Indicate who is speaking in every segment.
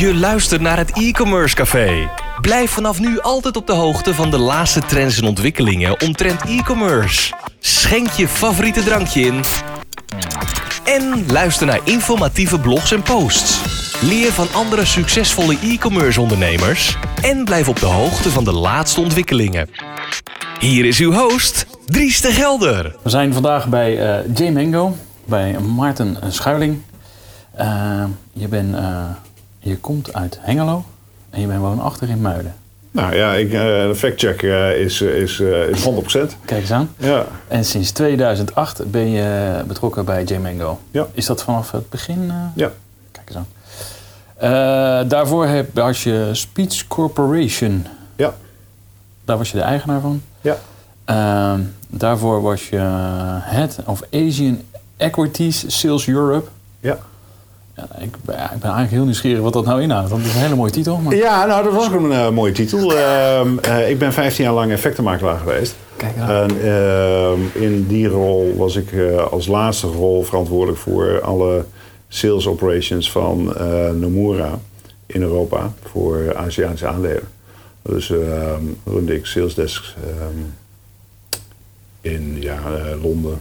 Speaker 1: Je luistert naar het e-commerce café. Blijf vanaf nu altijd op de hoogte van de laatste trends en ontwikkelingen omtrent e-commerce. Schenk je favoriete drankje in. En luister naar informatieve blogs en posts. Leer van andere succesvolle e-commerce ondernemers. En blijf op de hoogte van de laatste ontwikkelingen. Hier is uw host, Dries de Gelder.
Speaker 2: We zijn vandaag bij eh J-Mango, bij Maarten Schuiling. Eh, je, bent, eh, je komt uit Hengelo en je bent woonachtig in Muiden.
Speaker 3: Nou ja, ik, eh, de factcheck eh, is, is, eh, is 100%.
Speaker 2: Kijk eens aan.
Speaker 3: Ja,
Speaker 2: En sinds 2008 ben je betrokken bij J-Mango.
Speaker 3: Ja.
Speaker 2: Is dat vanaf het begin?
Speaker 3: ja.
Speaker 2: Kijk eens aan. Daarvoor heb, was je Speech Corporation.
Speaker 3: ja,
Speaker 2: Daar was je de eigenaar van.
Speaker 3: ja.
Speaker 2: Eh, daarvoor was je Head of Asian Equities Sales Europe.
Speaker 3: ja.
Speaker 2: Ja, ik, ben, ja, ik ben eigenlijk heel nieuwsgierig wat dat nou inhoudt. Want het is een hele mooie titel. Maar...
Speaker 3: Ja, nou, dat was ook een eh, mooie titel. Ehm, eh, ik ben 15 jaar lang effectenmakelaar geweest.
Speaker 2: Kijk.
Speaker 3: En ehm, in die rol was ik eh, als laatste rol verantwoordelijk voor alle sales operations van Nomura in Europa voor Aziatische aandelen. Dus ehm runde ik sales desks in ja, Londen,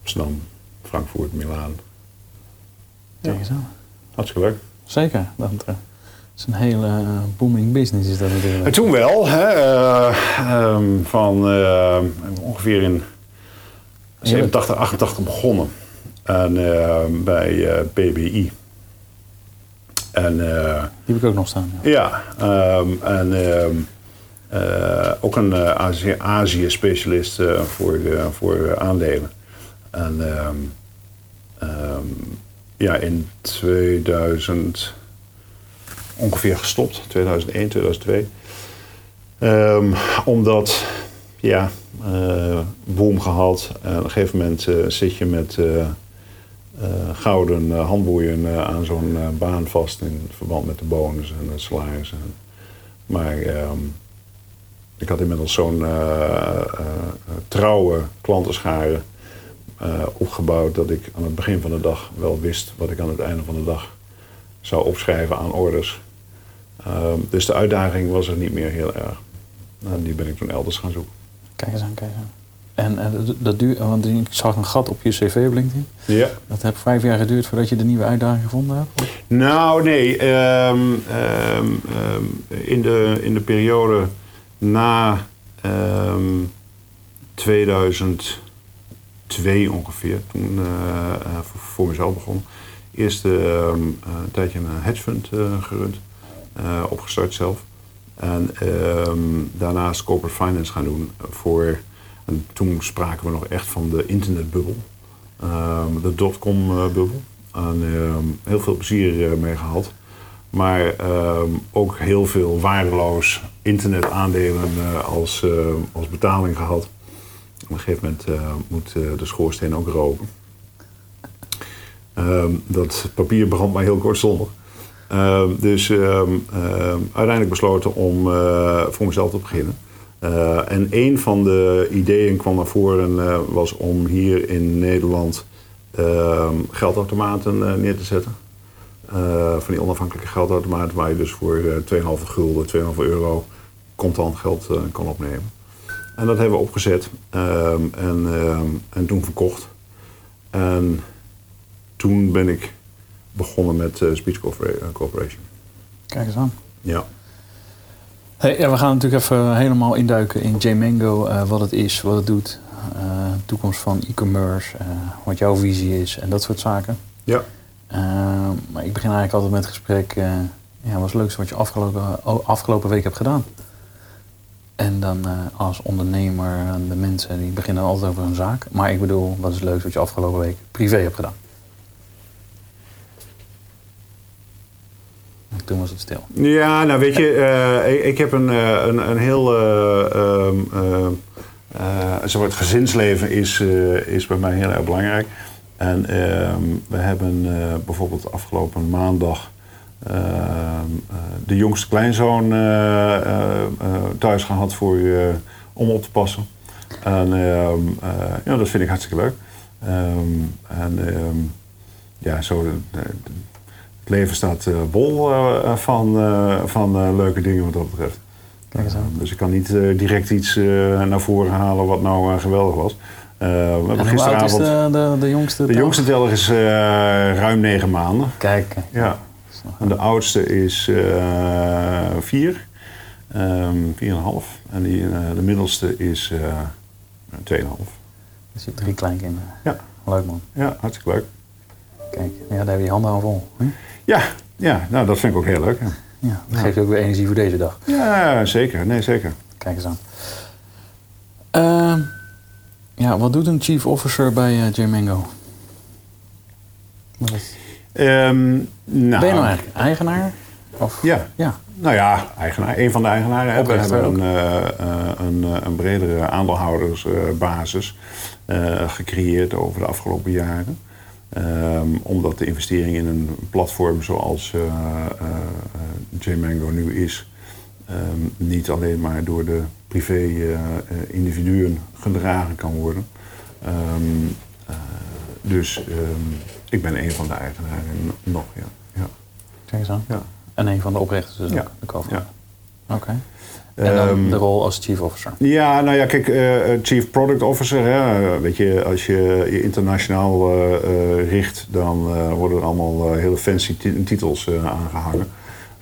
Speaker 3: Amsterdam, Frankfurt, Milaan.
Speaker 2: Eens aan.
Speaker 3: Hartstikke leuk.
Speaker 2: Zeker. Dat is een hele eh, booming business is dat
Speaker 3: En
Speaker 2: natuurlijk.
Speaker 3: toen wel, hè, eh, ehm, van eh, ongeveer in 87, 88 begonnen. En, bij PBI. En
Speaker 2: Die heb ik ook nog staan. Ja.
Speaker 3: ja, ehm, en ehm, eh, ook een Azië- Azië-specialist voor, voor aandelen. En ehm, ja, in 2000 ongeveer gestopt, 2001, 2002. Ehm, omdat, ja, eh, boom gehad. En op een gegeven moment eh, zit je met eh, eh, gouden eh, handboeien eh, aan zo'n eh, baan vast in verband met de bonus en het salaris. En- maar ehm, ik had inmiddels zo'n eh, eh, eh, trouwe klantenschare eh, opgebouwd dat ik aan het begin van de dag wel wist wat ik aan het einde van de dag zou opschrijven aan orders. Ehm, dus de uitdaging was er niet meer heel erg. Nou, die ben ik toen elders gaan zoeken.
Speaker 2: Kijk eens aan, kijk eens aan. En, dat duurde. want ik zag een gat op je cv op LinkedIn.
Speaker 3: Ja.
Speaker 2: Dat heeft vijf jaar geduurd voordat je de nieuwe uitdaging gevonden hebt?
Speaker 3: Nou, nee. Ehm, ehm, in, de, in de periode na 2000 twee ongeveer, toen eh, eh, voor, voor, mezelf begon, eerst eh, ehm, een tijdje een hedge fund gerund, opgestart zelf. En ehm, daarnaast corporate finance gaan doen voor, en toen spraken we nog echt van de internetbubbel, ehm, de dotcom-bubbel. En heel veel plezier mee gehad. Maar ook heel veel waardeloos internetaandelen uh, als, als betaling gehad. Op een gegeven moment eh, moet eh, de schoorsteen ook roken. Ehm, dat papier brandt maar heel kortstondig. Ehm, dus ehm, uiteindelijk besloten om eh, voor mezelf te beginnen. En een van de ideeën kwam naar voren was om hier in Nederland geldautomaten neer te zetten. Van die onafhankelijke geldautomaten waar je dus voor eh 2,5 gulden, 2,5 euro contant geld kan opnemen. En dat hebben we opgezet ehm, en, ehm, en toen verkocht. En toen ben ik begonnen met eh, Speech Corpora- Corporation.
Speaker 2: Kijk eens aan.
Speaker 3: Ja.
Speaker 2: Hey, ja, we gaan natuurlijk even helemaal induiken in J-Mango. eh, wat het is, wat het doet. eh, toekomst van e-commerce. eh, wat jouw visie is en dat soort zaken.
Speaker 3: Ja.
Speaker 2: Eh, maar ik begin eigenlijk altijd met het gesprek. eh ja, wat is het leukste wat je afgelopen, afgelopen week hebt gedaan? En dan eh, als ondernemer, eh, de mensen die beginnen altijd over een zaak. Maar ik bedoel, wat is het leukste wat je afgelopen week privé hebt gedaan? En Toen was het stil.
Speaker 3: Ja, nou weet je, eh, ik, heb een, een, een heel. een soort gezinsleven is, is bij mij heel erg belangrijk. En ehm, we hebben bijvoorbeeld afgelopen maandag. Ehm, eh, de jongste kleinzoon eh, eh, thuis gehad voor, om op te passen. En ehm, eh, ja, dat vind ik hartstikke leuk. Ehm, en ja, zo. het leven staat bol van, van leuke dingen wat dat betreft. Dus ik kan niet direct iets naar voren halen wat nou geweldig was. We hebben
Speaker 2: is
Speaker 3: gisteravond...
Speaker 2: de, de, de jongste?
Speaker 3: De jongste teller is ruim negen maanden.
Speaker 2: Kijk.
Speaker 3: Ja. En de oudste is eh vier. Ehm vier en een half. En die, eh, de middelste is eh tweeënhalf.
Speaker 2: Dus je hebt drie kleinkinderen.
Speaker 3: Ja.
Speaker 2: Leuk man.
Speaker 3: Ja, hartstikke leuk.
Speaker 2: Kijk, ja, daar heb je handen aan vol.
Speaker 3: Ja, ja nou, dat vind ik ook heel leuk. Ja,
Speaker 2: Ja, dan geef je ook weer energie voor deze dag.
Speaker 3: ja zeker. Nee, zeker.
Speaker 2: Kijk eens aan. Ehm, ja, wat doet een chief officer bij uh, J-Mango? Wat is-
Speaker 3: Ehm, nou,
Speaker 2: Ben je nou eigenlijk eigenaar? Of?
Speaker 3: Ja.
Speaker 2: Ja.
Speaker 3: Nou ja, eigenaar, een van de eigenaren. We hebben een, eh, eh, een, eh, een bredere aandeelhoudersbasis gecreëerd over de afgelopen jaren. Ehm, omdat de investering in een platform zoals eh, JMango nu is, ehm, niet alleen maar door de privé-individuen gedragen kan worden. Dus ik ben een van de eigenaren nog, ja. ja.
Speaker 2: Kijk eens aan.
Speaker 3: ja.
Speaker 2: En een van de oprichters dus
Speaker 3: Ja.
Speaker 2: ook, de
Speaker 3: Ja.
Speaker 2: Oké. En dan
Speaker 3: Ehm,
Speaker 2: de rol als chief officer.
Speaker 3: Ja, nou ja, kijk, eh, eh, Chief Product Officer, hè, weet je, als je je internationaal eh, richt, dan worden er allemaal hele fancy ti- titels eh, aangehangen.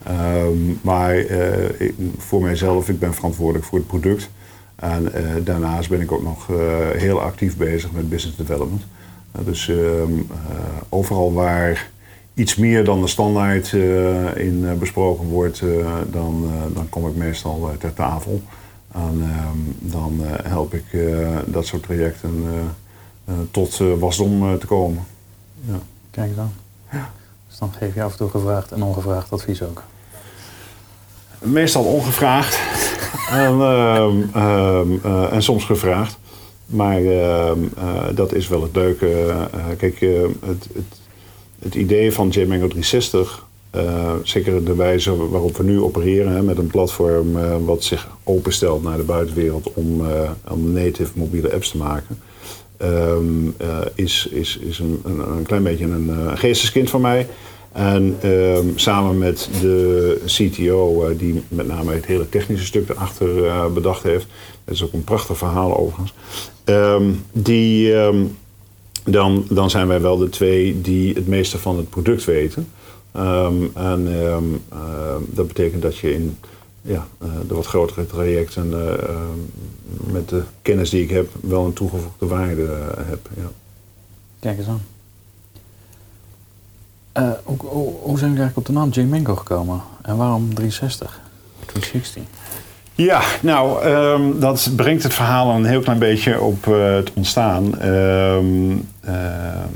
Speaker 3: Ehm, maar ik- voor mijzelf, ik ben verantwoordelijk voor het product. En daarnaast ben ik ook nog heel actief bezig met business development. Dus ehm, eh, overal waar iets meer dan de standaard eh, in eh, besproken wordt, dan, dan kom ik meestal ter tafel. En ehm, dan help ik dat soort trajecten tot wasdom te komen. Ja.
Speaker 2: Kijk aan. Dus dan geef je af en toe gevraagd en ongevraagd advies ook.
Speaker 3: Meestal ongevraagd en, ehm, ehm, eh, en soms gevraagd. Maar ehm, eh, dat is wel het leuke. Eh, kijk, eh, het, het, het idee van JMango 360, eh, zeker de wijze waarop we nu opereren, hè, met een platform wat zich openstelt naar de buitenwereld om, native mobiele apps te maken, ehm, eh, is, is, is een, een, een klein beetje een geesteskind van mij. En ehm, samen met de CTO, die met name het hele technische stuk erachter bedacht heeft. Dat is ook een prachtig verhaal overigens. Ehm, die, ehm, dan, dan zijn wij wel de twee die het meeste van het product weten. Ehm, en dat betekent dat je in ja, eh, de wat grotere trajecten ehm, met de kennis die ik heb wel een toegevoegde waarde eh, heb. Ja.
Speaker 2: Kijk eens aan. Eh, hoe zijn jullie eigenlijk op de naam J-Mango gekomen? En waarom 360? 360?
Speaker 3: Ja, nou, ehm, dat brengt het verhaal een heel klein beetje op eh, het ontstaan. Ehm, ehm,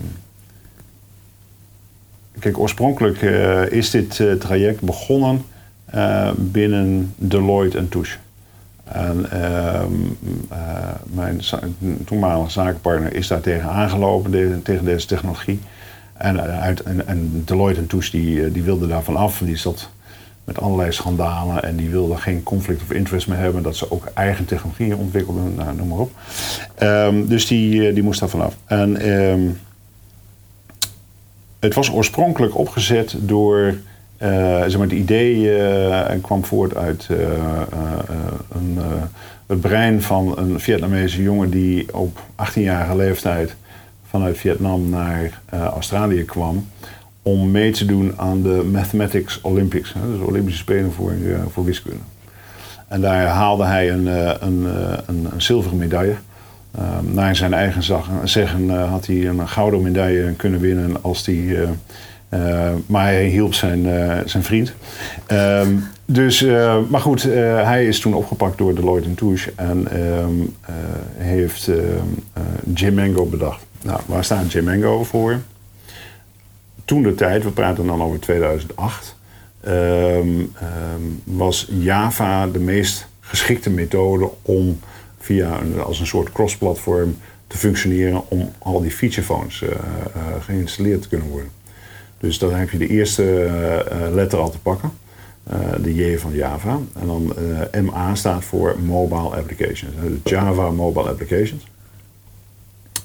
Speaker 3: kijk, oorspronkelijk eh, is dit eh, traject begonnen binnen Deloitte en Touche. En mijn toenmalige zakenpartner is daar tegen aangelopen, tegen deze technologie. En, uit, en, Deloitte en Touche die, die wilden daarvan af. Die zat met allerlei schandalen en die wilden geen conflict of interest meer hebben. Dat ze ook eigen technologieën ontwikkelden, nou, noem maar op. Ehm, dus die, eh, die moest daar vanaf. En ehm, het was oorspronkelijk opgezet door... eh, zeg maar, het idee eh, kwam voort uit een, het brein van een Vietnamese jongen die op 18-jarige leeftijd vanuit Vietnam naar Australië kwam om mee te doen aan de Mathematics Olympics, dus de Olympische Spelen voor, eh, voor wiskunde. En daar haalde hij een, eh, een, eh, een, een zilveren medaille. Uh, naar zijn eigen zeggen uh, had hij een gouden medaille kunnen winnen als. Uh, uh, maar hij hielp zijn, uh, zijn vriend. Um, dus, uh, maar goed, hij is toen opgepakt door Deloitte Touche en um, heeft J-Mango bedacht. Nou, waar staat J-Mango voor? Toen de tijd, we praten dan over 2008, um, was Java de meest geschikte methode om via een, als een soort cross-platform te functioneren om al die feature phones uh, uh, geïnstalleerd te kunnen worden. Dus dan heb je de eerste uh, letter al te pakken, de J van Java. En dan MA staat voor Mobile Applications, Java Mobile Applications.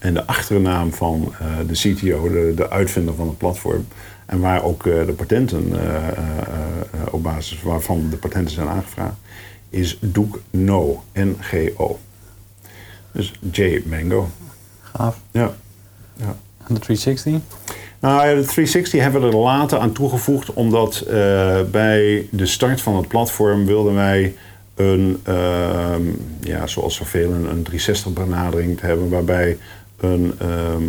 Speaker 3: En de achternaam van de CTO, de, de uitvinder van het platform, En waar ook eh, de patenten, eh, eh, eh, op basis waarvan de patenten zijn aangevraagd, is Doek No, N-G-O. Dus J Mango.
Speaker 2: Gaaf.
Speaker 3: Ja. ja.
Speaker 2: En de 360?
Speaker 3: Nou, de 360 hebben we er later aan toegevoegd, omdat eh, bij de start van het platform wilden wij een, ehm, ja, zoals zoveel, een, een 360-benadering te hebben, waarbij een, ehm,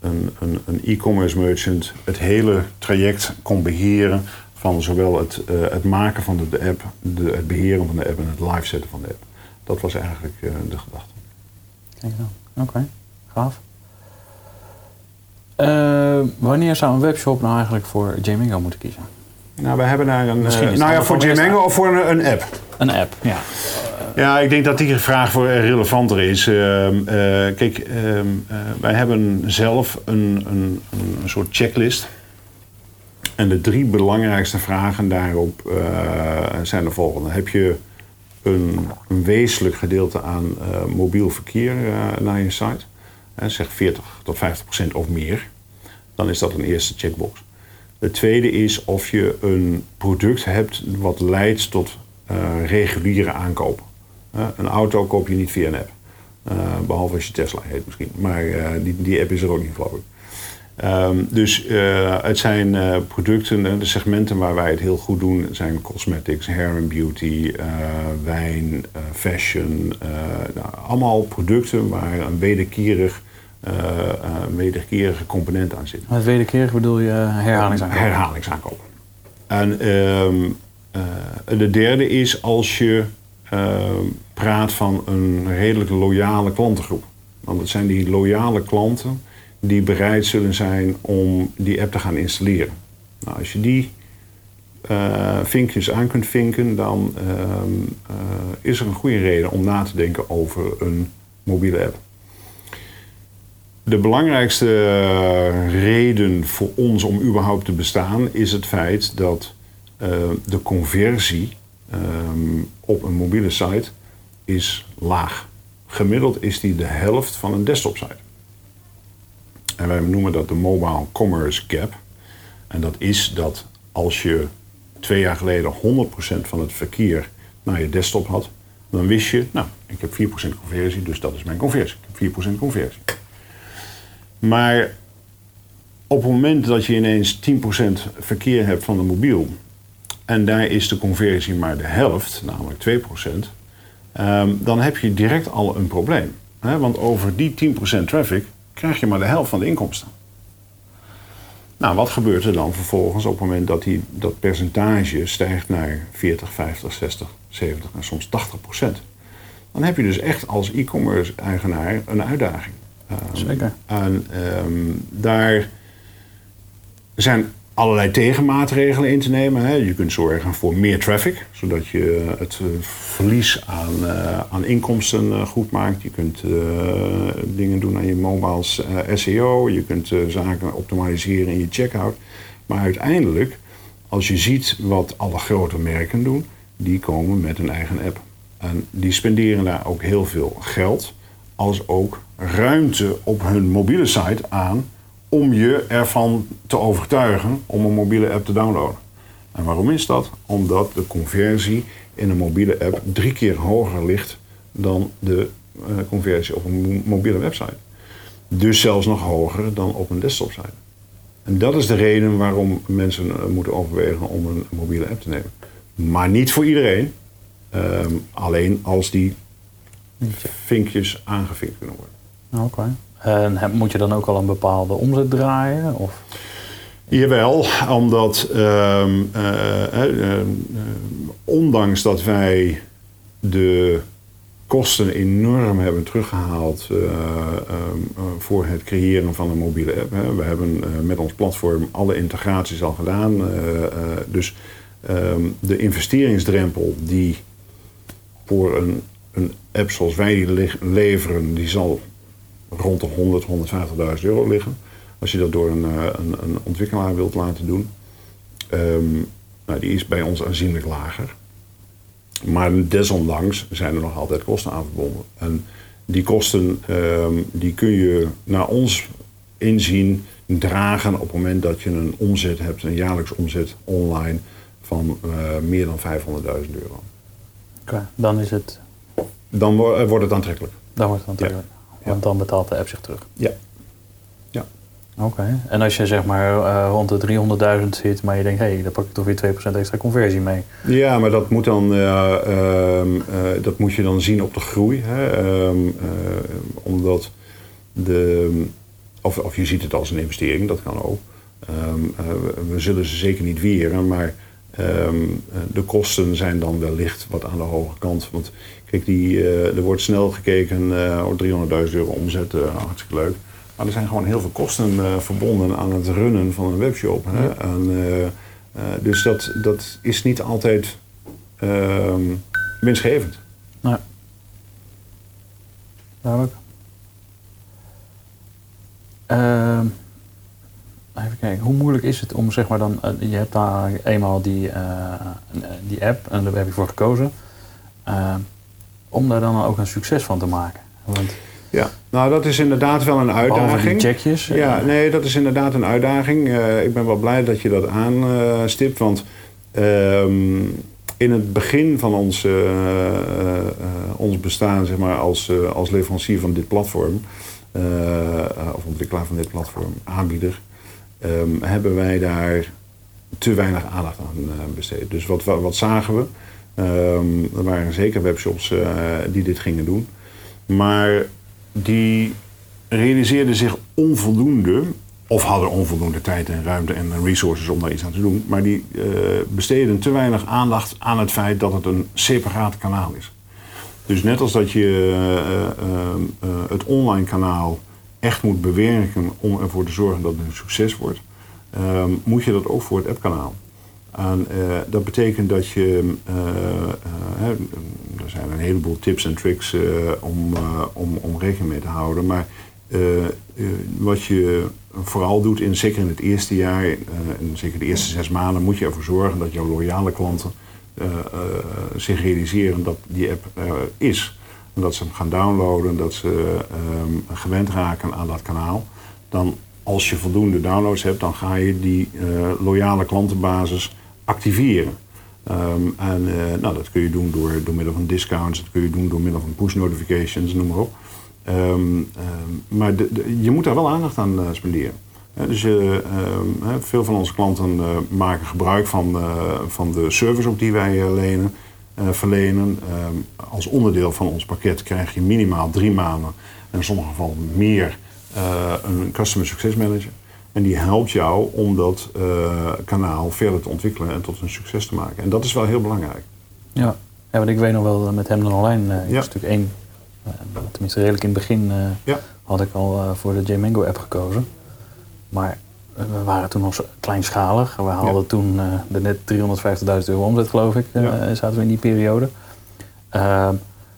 Speaker 3: een, een, een e-commerce merchant het hele traject kon beheren van zowel het, eh, het maken van de, de app, de, het beheren van de app en het live zetten van de app. Dat was eigenlijk eh, de gedachte.
Speaker 2: Kijk dan. Oké, gaaf. Eh, wanneer zou een webshop nou eigenlijk voor Jamingo moeten kiezen?
Speaker 3: Nou, we hebben daar een. Nou ja, voor Gmango of voor een, een app?
Speaker 2: Een app, ja.
Speaker 3: Ja, ik denk dat die vraag voor relevanter is. Ehm, eh, kijk, ehm, eh, wij hebben zelf een, een, een soort checklist. En de drie belangrijkste vragen daarop eh, zijn de volgende. Heb je een, een wezenlijk gedeelte aan mobiel verkeer naar je site? Zeg 40 tot 50 procent of meer. Dan is dat een eerste checkbox. De tweede is of je een product hebt wat leidt tot reguliere aankopen. Een auto koop je niet via een app. Eh, behalve als je Tesla heet misschien. Maar eh, die, die app is er ook niet, geloof ik. Ehm, dus eh, het zijn producten, de segmenten waar wij het heel goed doen, zijn cosmetics, hair and beauty, wijn, fashion. nou, allemaal producten waar een wederkerig, een wederkerige component aan zit.
Speaker 2: Met wederkerig bedoel je herhalingsaankoop?
Speaker 3: Herhalingsaankopen. En ehm, eh, de derde is als je praat van een redelijk loyale klantengroep. Want het zijn die loyale klanten die bereid zullen zijn om die app te gaan installeren. Nou, als je die eh, vinkjes aan kunt vinken, dan ehm, eh, is er een goede reden om na te denken over een mobiele app. De belangrijkste eh, reden voor ons om überhaupt te bestaan is het feit dat eh, de conversie ehm, op een mobiele site is laag. Gemiddeld is die de helft van een desktop site. En wij noemen dat de Mobile Commerce Gap. En dat is dat als je twee jaar geleden 100% van het verkeer naar je desktop had, dan wist je, nou, ik heb 4% conversie, dus dat is mijn conversie. Ik heb 4% conversie. Maar op het moment dat je ineens 10% verkeer hebt van de mobiel en daar is de conversie maar de helft, namelijk 2%, ehm, dan heb je direct al een probleem. Hè? Want over die 10% traffic krijg je maar de helft van de inkomsten. Nou, wat gebeurt er dan vervolgens op het moment dat die, dat percentage stijgt naar 40, 50, 60, 70 en soms 80 procent? Dan heb je dus echt als e-commerce eigenaar een uitdaging. Ehm,
Speaker 2: Zeker.
Speaker 3: En ehm, daar zijn allerlei tegenmaatregelen in te nemen. Hè. Je kunt zorgen voor meer traffic, zodat je het eh, verlies aan, eh, aan inkomsten eh, goed maakt. Je kunt eh, dingen doen aan je mobiles eh, SEO. Je kunt eh, zaken optimaliseren in je checkout. Maar uiteindelijk, als je ziet wat alle grote merken doen, die komen met een eigen app. En die spenderen daar ook heel veel geld, als ook ruimte op hun mobiele site aan om je ervan te overtuigen om een mobiele app te downloaden. En waarom is dat? Omdat de conversie in een mobiele app drie keer hoger ligt dan de eh, conversie op een mo- mobiele website. Dus zelfs nog hoger dan op een desktop site. En dat is de reden waarom mensen eh, moeten overwegen om een mobiele app te nemen. Maar niet voor iedereen. Ehm, alleen als die vinkjes aangevinkt kunnen worden.
Speaker 2: Oké. En moet je dan ook al een bepaalde omzet draaien? Of?
Speaker 3: Jawel, omdat ehm, eh, eh, eh, ondanks dat wij de kosten enorm hebben teruggehaald eh, ehm, eh, voor het creëren van een mobiele app. Hè. We hebben met ons platform alle integraties al gedaan. dus ehm, de investeringsdrempel die voor een, een app zoals wij die le- leveren, die zal rond de 100, 150.000 euro liggen. Als je dat door een, eh, een, een ontwikkelaar wilt laten doen. Ehm, nou, die is bij ons aanzienlijk lager. Maar desondanks zijn er nog altijd kosten aan verbonden. En die kosten ehm, die kun je naar ons inzien dragen op het moment dat je een omzet hebt, een jaarlijks omzet online van eh, meer dan 500.000 euro.
Speaker 2: Oké, dan is het,
Speaker 3: Dan eh, wordt het aantrekkelijk.
Speaker 2: dan wordt het natuurlijk, want dan betaalt de app zich terug.
Speaker 3: Ja.
Speaker 2: Oké, en als je zeg maar eh, rond de 300.000 zit, maar je denkt, hé, hey, daar pak ik toch weer 2% extra conversie mee.
Speaker 3: Ja, maar dat moet, dan, eh, ehm, eh, dat moet je dan zien op de groei. Hè? Ehm, eh, omdat de, of, of je ziet het als een investering, dat kan ook. Ehm, eh, we, we zullen ze zeker niet weren, maar ehm, eh, de kosten zijn dan wellicht wat aan de hoge kant. Want kijk, die, eh, er wordt snel gekeken, eh 300.000 euro omzet, hartstikke leuk. Maar er zijn gewoon heel veel kosten verbonden aan het runnen van een webshop. Hè?
Speaker 2: Ja.
Speaker 3: En, dus dat, dat is niet altijd ehm winstgevend.
Speaker 2: Nou, duidelijk. Even kijken, hoe moeilijk is het om zeg maar dan, eh, je hebt daar eenmaal die, eh, eh, die app en daar heb je voor gekozen, om daar dan ook een succes van te maken. Want
Speaker 3: Ja, nou dat is inderdaad wel een uitdaging.
Speaker 2: checkjes.
Speaker 3: Ja, nee, dat is inderdaad een uitdaging. Ik ben wel blij dat je dat aanstipt, want ehm, in het begin van ons, ons bestaan, zeg maar, als, als leverancier van dit platform, of ontwikkelaar van dit platform, aanbieder, ehm, hebben wij daar te weinig aandacht aan eh, besteed. Dus wat, wat, zagen we? Ehm, er waren zeker webshops eh, die dit gingen doen. Maar die realiseerden zich onvoldoende, of hadden onvoldoende tijd en ruimte en resources om daar iets aan te doen, maar die eh, besteden te weinig aandacht aan het feit dat het een separaat kanaal is. Dus net als dat je het online kanaal echt moet bewerken om ervoor te zorgen dat het een succes wordt, ehm, moet je dat ook voor het appkanaal. En, eh, dat betekent dat je, eh, eh, hè, er zijn een heleboel tips en tricks eh, om, eh, om, om rekening mee te houden. Maar eh, eh, wat je vooral doet, in, zeker in het eerste jaar, eh, en zeker de eerste zes maanden, moet je ervoor zorgen dat jouw loyale klanten eh, eh, zich realiseren dat die app er is. Dat ze hem gaan downloaden, dat ze ehm, gewend raken aan dat kanaal. Dan als je voldoende downloads hebt, dan ga je die eh, loyale klantenbasis activeren. Ehm, en eh, nou, dat kun je doen door, door middel van discounts, dat kun je doen door middel van push notifications, noem maar op. Ehm, maar de, je moet daar wel aandacht aan eh, spenderen. Dus veel van onze klanten maken gebruik van, van de service ook die wij lenen, verlenen. Ehm, als onderdeel van ons pakket krijg je minimaal drie maanden, en in sommige gevallen meer, eh, een Customer Success Manager. En die helpt jou om dat eh, kanaal verder te ontwikkelen en tot een succes te maken. En dat is wel heel belangrijk.
Speaker 2: Ja. ja, want ik weet nog wel, eh, met hem dan online, eh, ik
Speaker 3: Ja.
Speaker 2: natuurlijk één, eh, tenminste redelijk in het begin, eh,
Speaker 3: Ja.
Speaker 2: had ik al eh, voor de JMango app gekozen. Maar eh, we waren toen nog kleinschalig. We haalden toen eh, de net 350.000 euro omzet, geloof ik, eh,
Speaker 3: Ja.
Speaker 2: zaten we in die periode. Ehm,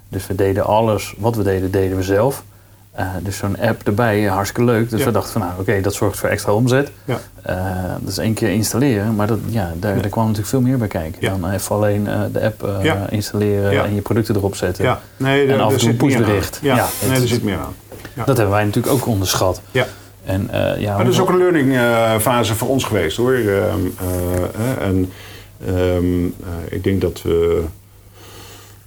Speaker 2: dus we deden alles, wat we deden, deden we zelf. Eh, dus zo'n app erbij, eh, hartstikke leuk. Dus
Speaker 3: Ja.
Speaker 2: we dachten van, nou oké, dat zorgt voor extra omzet.
Speaker 3: Ja.
Speaker 2: Eh, dat is één keer installeren, maar dat, ja, daar, daar kwam natuurlijk veel meer bij kijken. Dan even alleen eh, de app eh, installeren en je producten erop zetten.
Speaker 3: Ja, nee,
Speaker 2: En af en toe een pushbericht.
Speaker 3: Ja, nee, er zit meer aan. Ja.
Speaker 2: Dat hebben wij natuurlijk ook onderschat.
Speaker 3: Ja.
Speaker 2: En, eh, ja,
Speaker 3: Maar dat is ook een learning eh, fase voor ons geweest hoor. Ehm, eh, en ehm, eh, ik denk dat we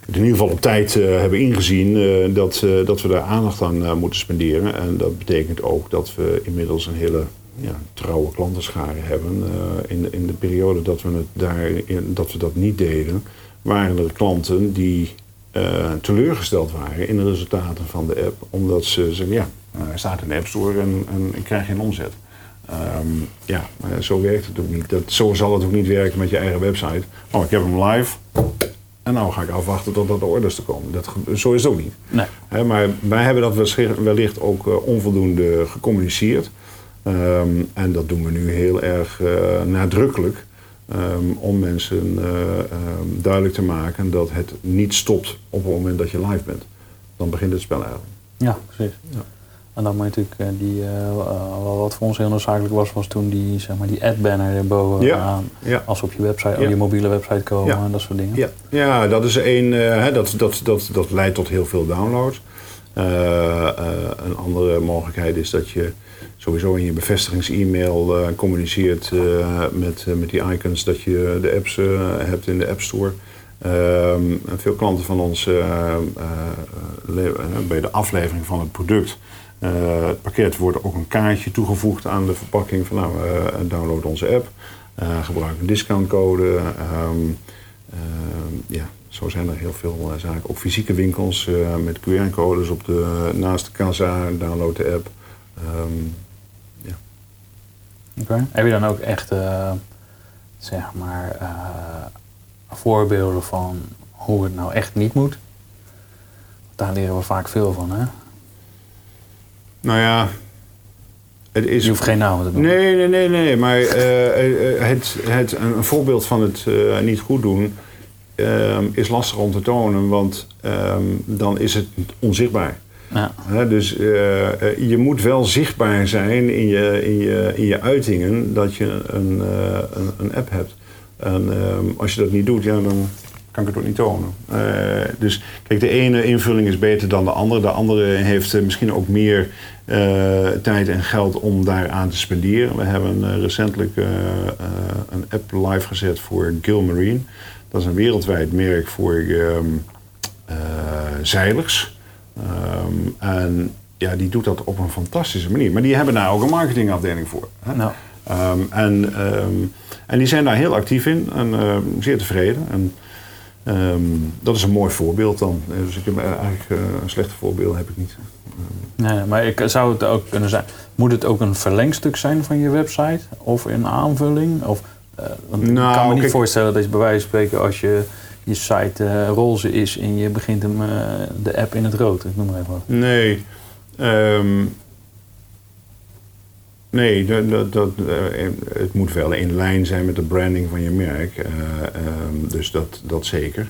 Speaker 3: in ieder geval op tijd hebben ingezien dat, dat we daar aandacht aan moeten spenderen. En dat betekent ook dat we inmiddels een hele ja, trouwe klantenschare hebben. In, de, in de periode dat we, het daar, in- dat we dat niet deden, waren er klanten die teleurgesteld waren in de resultaten van de app. Omdat ze zeggen, ja, staat in de App Store en, en ik krijg geen omzet. Ehm, ja, maar zo werkt het ook niet. Dat, zo zal het ook niet werken met je eigen website. Oh, ik heb hem live. En nou ga ik afwachten totdat de orders er komen. Dat, zo is het ook niet.
Speaker 2: Nee.
Speaker 3: Hè, maar wij hebben dat wellicht- wellicht ook eh, onvoldoende gecommuniceerd. Ehm, en dat doen we nu heel erg eh, nadrukkelijk. ehm, om mensen eh, duidelijk te maken dat het niet stopt op het moment dat je live bent. Dan begint het spel eigenlijk.
Speaker 2: Ja, precies.
Speaker 3: Ja.
Speaker 2: En dan moet je natuurlijk, eh, die, eh, wat voor ons heel noodzakelijk was, was toen die, zeg maar, die ad-banner erboven
Speaker 3: Ja.
Speaker 2: aan.
Speaker 3: Ja.
Speaker 2: Als op je website, op je mobiele website komen en dat soort dingen.
Speaker 3: Ja, ja dat is één. eh, hè, dat, dat, dat, dat leidt tot heel veel downloads. Een andere mogelijkheid is dat je sowieso in je bevestigings-e-mail uh, communiceert met, met die icons dat je de apps hebt in de App Store. Ehm, veel klanten van ons bij de aflevering van het product. Het pakket wordt ook een kaartje toegevoegd aan de verpakking van nou, download onze app. gebruik een discountcode. Ehm, ja, zo zijn er heel veel zaken. Ook fysieke winkels met QR-codes op de, naast de kassa, download de app.
Speaker 2: ja. Oké. Heb je dan ook echt, zeg maar, voorbeelden van hoe het nou echt niet moet. Daar leren we vaak veel van, hè?
Speaker 3: Nou ja,
Speaker 2: het is... Je hoeft geen namen te noemen.
Speaker 3: Nee, nee, nee, nee. Maar uh, het, het, een voorbeeld van het uh, niet goed doen ehm, is lastig om te tonen, want um, dan is het onzichtbaar. Ja. dus je moet wel zichtbaar zijn in je, in je, in je uitingen dat je een, een, een app hebt. En ehm, als je dat niet doet, ja, dan kan ik het ook niet tonen. Uh, dus kijk, de ene invulling is beter dan de andere. De andere heeft uh, misschien ook meer tijd en geld om daar aan te spenderen. We hebben recentelijk een app live gezet voor Gilmarine. Dat is een wereldwijd merk voor um, zeilers. Um, en ja, die doet dat op een fantastische manier. Maar die hebben daar ook een marketingafdeling voor. Hè? Nou. Um, en en die zijn daar heel actief in en zeer tevreden. En um, dat is een mooi voorbeeld dan. Dus ik heb eigenlijk uh, een slechte voorbeeld heb ik niet.
Speaker 2: Nee, maar ik zou het ook kunnen zijn. Moet het ook een verlengstuk zijn van je website? Of een aanvulling? Of, uh, want nou, ik kan me niet voorstellen dat je bij wijze van spreken als je je site roze is en je begint hem, de app in het rood. Ik noem maar even wat.
Speaker 3: Nee. Um, Nee, dat, dat, eh, het moet wel in lijn zijn met de branding van je merk. Uh, um, dus dat, dat zeker.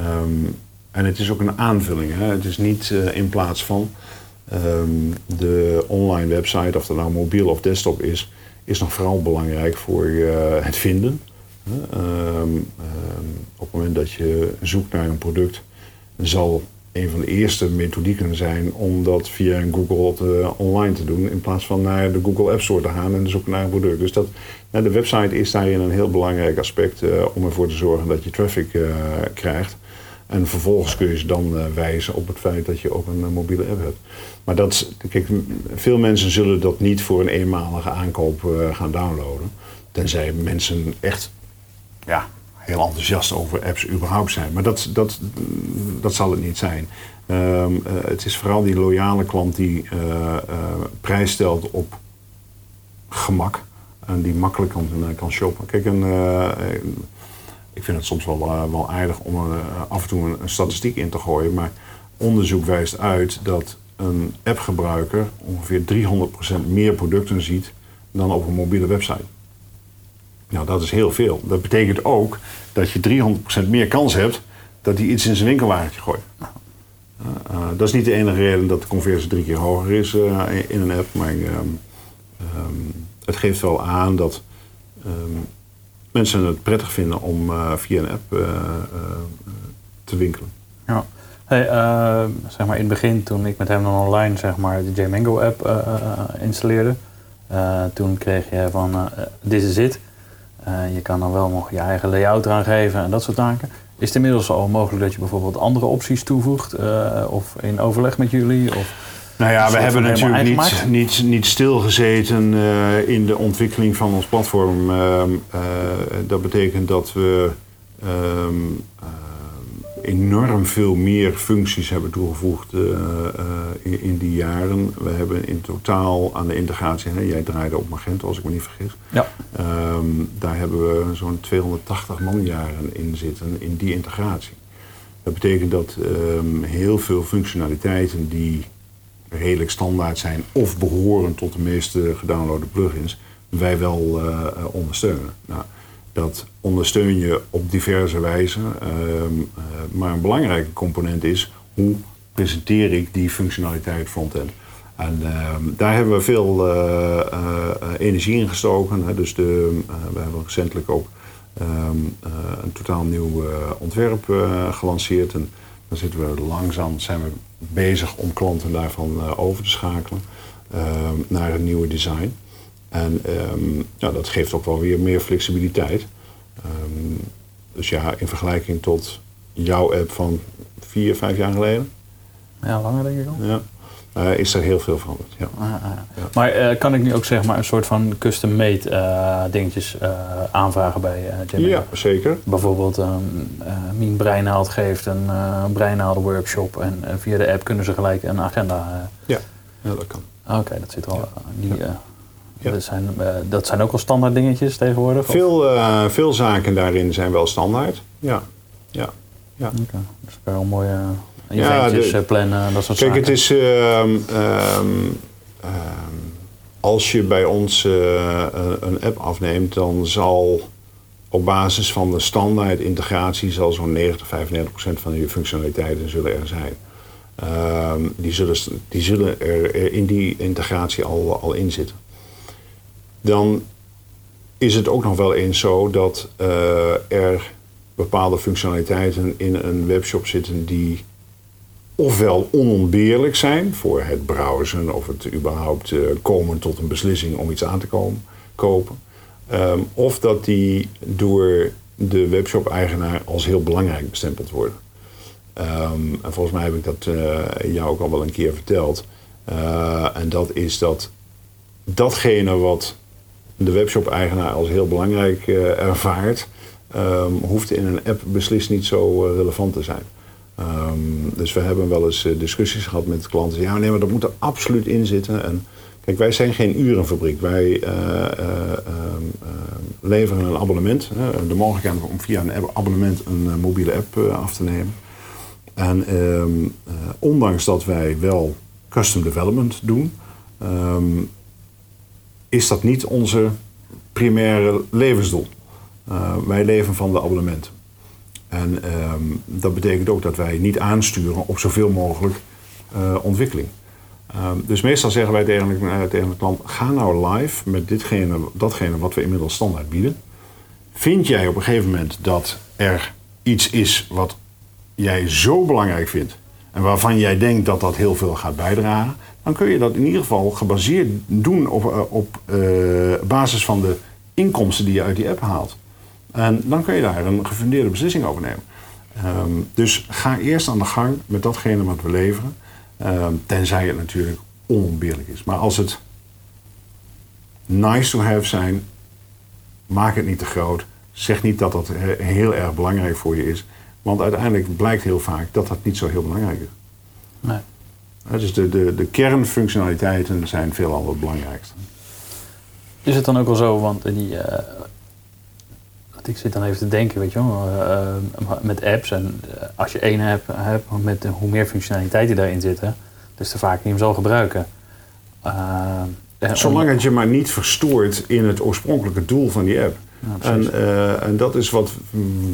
Speaker 3: Um, en het is ook een aanvulling. Hè? Het is niet uh, in plaats van um, de online website, of dat nou mobiel of desktop is, is nog vooral belangrijk voor het vinden. op het moment dat je zoekt naar een product, zal een van de eerste methodieken zijn om dat via Google te, online te doen. In plaats van naar de Google App Store te gaan en zoeken naar een product. Dus dat, de website is daarin een heel belangrijk aspect uh, om ervoor te zorgen dat je traffic uh, krijgt. En vervolgens kun je ze dan wijzen op het feit dat je ook een mobiele app hebt. Maar dat, kijk, veel mensen zullen dat niet voor een eenmalige aankoop gaan downloaden. Tenzij mensen echt ja, heel enthousiast over apps überhaupt zijn. Maar dat, dat, dat zal het niet zijn. Ehm, eh, het is vooral die loyale klant die uh, prijs stelt op gemak. En die makkelijk kan, kan shoppen. Kijk, een, ik vind het soms wel, wel aardig om af en toe een, een, statistiek in te gooien. Maar onderzoek wijst uit dat een appgebruiker ongeveer 300% meer producten ziet dan op een mobiele website. Nou, dat is heel veel. Dat betekent ook dat je 300% meer kans hebt dat hij iets in zijn winkelwagentje gooit. Uh, uh, dat is niet de enige reden dat de conversie drie keer hoger is uh, in een app, maar um, um, het geeft wel aan dat um, mensen het prettig vinden om via een app te winkelen.
Speaker 2: Ja. Hey, zeg maar in het begin, toen ik met hem dan online zeg maar, de JMango app installeerde, toen kreeg je van dit is het. Uh, je kan dan wel nog je eigen layout eraan geven en dat soort zaken. Is het inmiddels al mogelijk dat je bijvoorbeeld andere opties toevoegt? Uh, of in overleg met jullie? Of
Speaker 3: nou ja, we hebben natuurlijk niet, niet, niet stilgezeten uh, in de ontwikkeling van ons platform. Ehm, dat betekent dat we ehm, enorm veel meer functies hebben toegevoegd uh, uh, in, in, die jaren. We hebben in totaal aan de integratie, hè, jij draaide op Magento als ik me niet vergis. Ja. Um, daar hebben we zo'n 280 manjaren in zitten in die integratie. Dat betekent dat um, heel veel functionaliteiten die redelijk standaard zijn of behoren tot de meeste gedownloade plugins, wij wel uh, ondersteunen. Nou, dat ondersteun je op diverse wijzen. Ehm, eh, maar een belangrijke component is hoe presenteer ik die functionaliteit frontend. En ehm, daar hebben we veel uh, energie in gestoken. Dus de, we hebben recentelijk ook ehm, een totaal nieuw ontwerp gelanceerd. En dan zitten we langzaam zijn we bezig om klanten daarvan over te schakelen. naar een nieuwe design. En ehm, ja, dat geeft ook wel weer meer flexibiliteit. Ehm, dus ja, in vergelijking tot jouw app van vier, vijf jaar geleden,
Speaker 2: Ja, langer denk ik al.
Speaker 3: ja, eh, is er heel veel veranderd. Ja.
Speaker 2: Ah, ah. Maar eh, kan ik nu ook zeg maar een soort van custom-made eh, dingetjes eh, aanvragen bij Gemini?
Speaker 3: ja, zeker.
Speaker 2: Bijvoorbeeld ehm eh Mien Breinaald geeft een uh, Breinaald workshop en via de app kunnen ze gelijk een agenda.
Speaker 3: Ja, ja dat kan.
Speaker 2: Oké, dat zit al.
Speaker 3: Ja.
Speaker 2: Die,
Speaker 3: Ja.
Speaker 2: dat, zijn, eh, dat zijn ook al standaard dingetjes tegenwoordig?
Speaker 3: Veel, eh, veel zaken daarin zijn wel standaard. Ja, ja. ja.
Speaker 2: Oké, Dus kan je al mooie eh,
Speaker 3: Ja,
Speaker 2: eventjes
Speaker 3: de-
Speaker 2: eh, plannen, dat soort
Speaker 3: Kijk,
Speaker 2: zaken.
Speaker 3: het is. ehm, ehm, ehm, als je bij ons een, app afneemt, dan zal op basis van de standaard integratie zal zo'n 90, 35 procent van je functionaliteiten zullen er zijn. Die, zullen, die zullen er er in die integratie al, al in zitten. Dan is het ook nog wel eens zo dat eh, er bepaalde functionaliteiten in een webshop zitten die ofwel onontbeerlijk zijn voor het browsen of het überhaupt eh, komen tot een beslissing om iets aan te komen, kopen. Ehm, of dat die door de webshop-eigenaar als heel belangrijk bestempeld worden. Ehm, en volgens mij heb ik dat eh, jou ook al wel een keer verteld. En dat is dat datgene wat de webshop-eigenaar als heel belangrijk eh, ervaart, ehm, hoeft in een app beslist niet zo eh, relevant te zijn. Ehm, dus we hebben wel eens eh, discussies gehad met klanten. Ja, nee, maar dat moet er absoluut in zitten. En kijk, wij zijn geen urenfabriek. Wij eh, eh, ehm, leveren een abonnement. de mogelijkheid om via een abonnement een mobiele app af te nemen. En ondanks dat wij wel custom development doen, is dat niet onze primaire levensdoel. Eh, wij leven van de abonnementen. En ehm, dat betekent ook dat wij niet aansturen op zoveel mogelijk eh, ontwikkeling. Ehm, dus meestal zeggen wij tegen eh, tegen de klant: ga nou live met ditgene, datgene wat we inmiddels standaard bieden. Vind jij op een gegeven moment dat er iets is wat jij zo belangrijk vindt en waarvan jij denkt dat dat heel veel gaat bijdragen, dan kun je dat in ieder geval gebaseerd doen op, eh, op eh, basis van de inkomsten die je uit die app haalt. En dan kun je daar een gefundeerde beslissing over nemen. Ehm, dus ga eerst aan de gang met datgene wat we leveren, ehm, tenzij het natuurlijk onontbeerlijk is. Maar als het nice to have zijn, maak het niet te groot. Zeg niet dat dat eh, heel erg belangrijk voor je is. Want uiteindelijk blijkt heel vaak dat dat niet zo heel belangrijk is.
Speaker 2: Nee.
Speaker 3: Dus de, de, de kernfunctionaliteiten zijn veelal het belangrijkste.
Speaker 2: Is het dan ook wel zo, want die, eh, ik zit dan even te denken, weet je wel, eh, eh, met apps. En als je één app hebt, met hoe meer functionaliteit die daarin zitten, des te vaker je hem zal gebruiken. En-
Speaker 3: Zolang het je maar niet verstoort in het oorspronkelijke doel van die app.
Speaker 2: Ja,
Speaker 3: en, en dat is wat,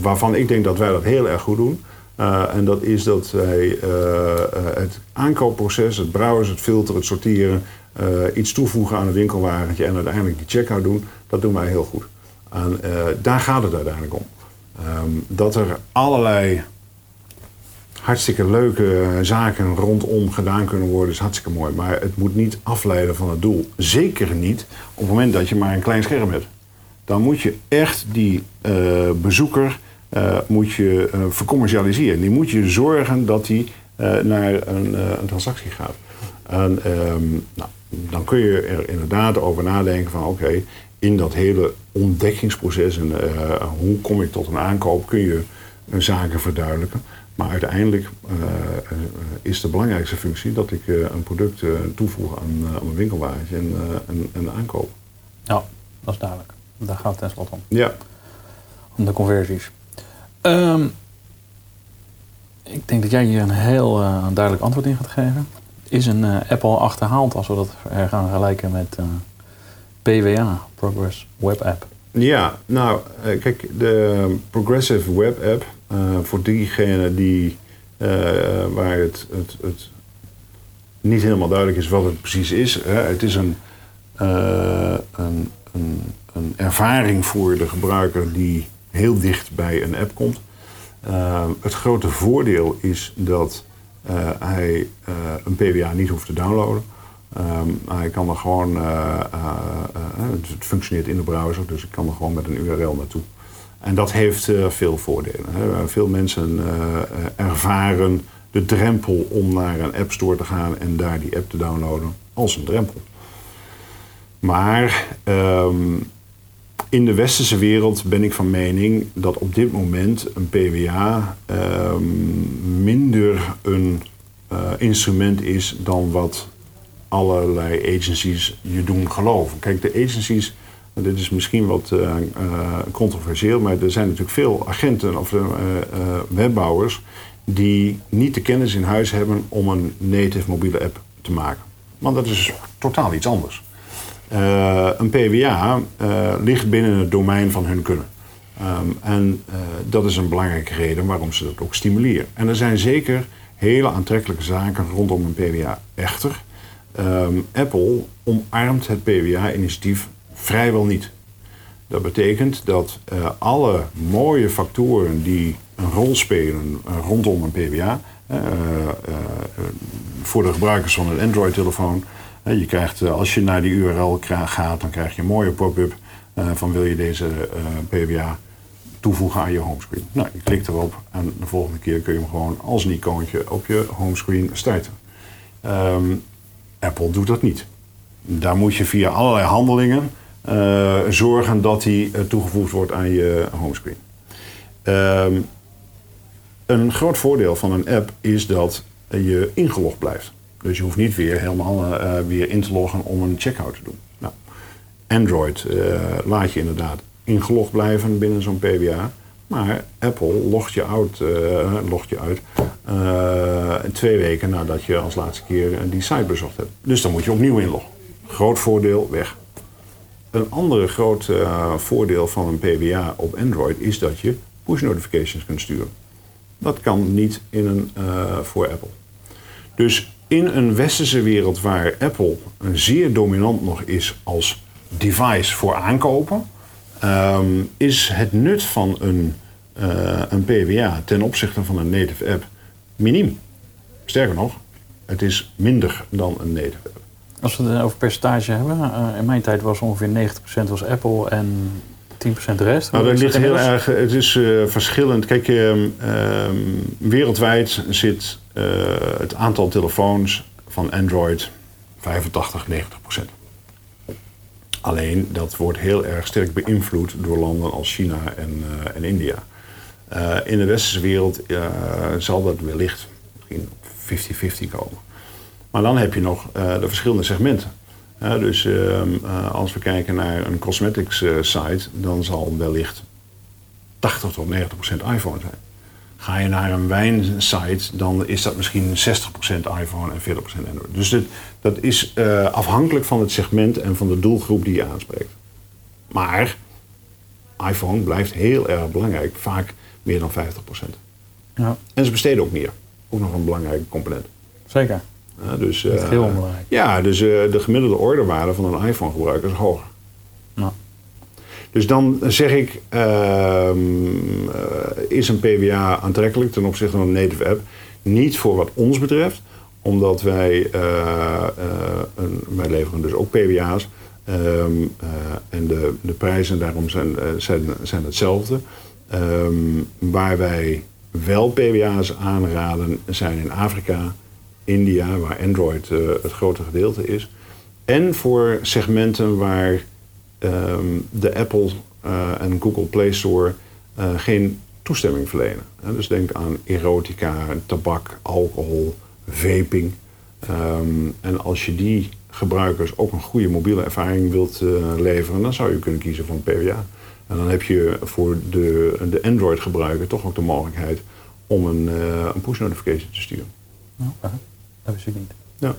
Speaker 3: waarvan ik denk dat wij dat heel erg goed doen. Eh, en dat is dat wij eh, eh, het aankoopproces, het browsen, het filteren, het sorteren, iets toevoegen aan een winkelwagentje en uiteindelijk die checkout doen, dat doen wij heel goed. En daar gaat het uiteindelijk om. Ehm, dat er allerlei hartstikke leuke zaken rondom gedaan kunnen worden, is hartstikke mooi. Maar het moet niet afleiden van het doel. Zeker niet op het moment dat je maar een klein scherm hebt. Dan moet je echt die bezoeker moet je, eh, vercommercialiseren. Die moet je zorgen dat die eh, naar een, eh, een transactie gaat. En, ehm, nou, dan kun je er inderdaad over nadenken van oké, in dat hele ontdekkingsproces en eh, hoe kom ik tot een aankoop, kun je eh, zaken verduidelijken. Maar uiteindelijk eh, eh, is de belangrijkste functie dat ik eh, een product eh, toevoeg aan, eh, aan mijn winkelwagentje en, eh, en, en aankoop.
Speaker 2: Ja, dat is duidelijk. Daar gaat het tenslotte om.
Speaker 3: Ja,
Speaker 2: Om de conversies. Ehm, ik denk dat jij hier een heel eh, duidelijk antwoord in gaat geven. Is een eh, app al achterhaald als we dat eh, gaan vergelijken met PWA, Progress Web App?
Speaker 3: Ja, nou, kijk, de Progressive Web App, voor diegenen die, waar het, het, het niet helemaal duidelijk is wat het precies is. Hè. Het is een, een, een, een ervaring voor de gebruiker die heel dicht bij een app komt. Eh, het grote voordeel is dat eh, hij eh, een PWA niet hoeft te downloaden. Ehm, hij kan er gewoon, eh, het functioneert in de browser, dus ik kan er gewoon met een URL naartoe. En dat heeft veel voordelen. Veel mensen ervaren de drempel om naar een app store te gaan en daar die app te downloaden als een drempel. Maar ehm, in de westerse wereld ben ik van mening dat op dit moment een PWA ehm, minder een instrument is dan wat allerlei agencies je doen geloven. Kijk, de agencies, dit is misschien wat uh, controversieel, maar er zijn natuurlijk veel agenten of webbouwers die niet de kennis in huis hebben om een native mobiele app te maken. Want dat is totaal iets anders. Een PWA ligt binnen het domein van hun kunnen. Um, en dat is een belangrijke reden waarom ze dat ook stimuleren. En er zijn zeker hele aantrekkelijke zaken rondom een PWA. Echter, Um, Apple omarmt het PWA-initiatief vrijwel niet. Dat betekent dat alle mooie factoren die een rol spelen rondom een PWA, voor de gebruikers van een Android-telefoon, je krijgt, als je naar die URL gaat, dan krijg je een mooie pop-up van wil je deze PWA toevoegen aan je homescreen. Nou, je klikt erop en de volgende keer kun je hem gewoon als een icoontje op je homescreen starten. Um, Apple doet dat niet. Daar moet je via allerlei handelingen zorgen dat die toegevoegd wordt aan je homescreen. Um, een groot voordeel van een app is dat je ingelogd blijft. Dus je hoeft niet weer helemaal uh, weer in te loggen om een checkout te doen. Nou, Android laat je inderdaad ingelogd blijven binnen zo'n PBA. Maar Apple logt je uit, uh, logt je uit twee weken nadat je als laatste keer die site bezocht hebt. Dus dan moet je opnieuw inloggen. Groot voordeel, weg. Een andere groot voordeel van een PBA op Android is dat je push notifications kunt sturen. Dat kan niet in een, voor Apple. Dus in een westerse wereld waar Apple zeer dominant nog is als device voor aankopen, um, is het nut van een, uh, een PWA ten opzichte van een native app miniem. Sterker nog, het is minder dan een native app.
Speaker 2: Als we het over percentage hebben, uh, in mijn tijd was ongeveer 90% was Apple en 10% de rest.
Speaker 3: Nou, dat ligt heel erg, het is uh, verschillend. Kijk, um, wereldwijd zit het aantal telefoons van Android 85, 90% Alleen dat wordt heel erg sterk beïnvloed door landen als China en, uh, en India. Uh, in de westerse wereld zal dat wellicht misschien 50-50 komen. Maar dan heb je nog de verschillende segmenten. dus ehm, als we kijken naar een cosmetics site, dan zal wellicht 80 tot 90 procent iPhone zijn. Ga je naar een wijnsite, dan is dat misschien 60% iPhone en 40% Android. Dus dit, dat is uh, afhankelijk van het segment en van de doelgroep die je aanspreekt. Maar iPhone blijft heel erg belangrijk, vaak meer dan 50%. Ja. En ze besteden ook meer. Ook nog een belangrijke component.
Speaker 2: Zeker.
Speaker 3: Ja, dus,
Speaker 2: uh, heel belangrijk.
Speaker 3: Ja, dus uh, de gemiddelde orderwaarde van een iPhone-gebruiker is hoger. Dus dan zeg ik, uh, is een PWA aantrekkelijk ten opzichte van een native app? Niet voor wat ons betreft, omdat wij, uh, een, wij leveren dus ook PWA's. Um, en de, de prijzen daarom zijn, zijn, zijn hetzelfde. Um, waar wij wel PWA's aanraden zijn in Afrika, India, waar Android het grote gedeelte is. En voor segmenten waar Ehm, de Apple uh, en Google Play Store uh, geen toestemming verlenen. dus denk aan erotica, tabak, alcohol, vaping. Um, en als je die gebruikers ook een goede mobiele ervaring wilt uh, leveren, dan zou je kunnen kiezen voor een PWA. En dan heb je voor de, de Android-gebruiker toch ook de mogelijkheid om een, een push notification te sturen.
Speaker 2: Oké, dat wist ik niet.
Speaker 3: Ja.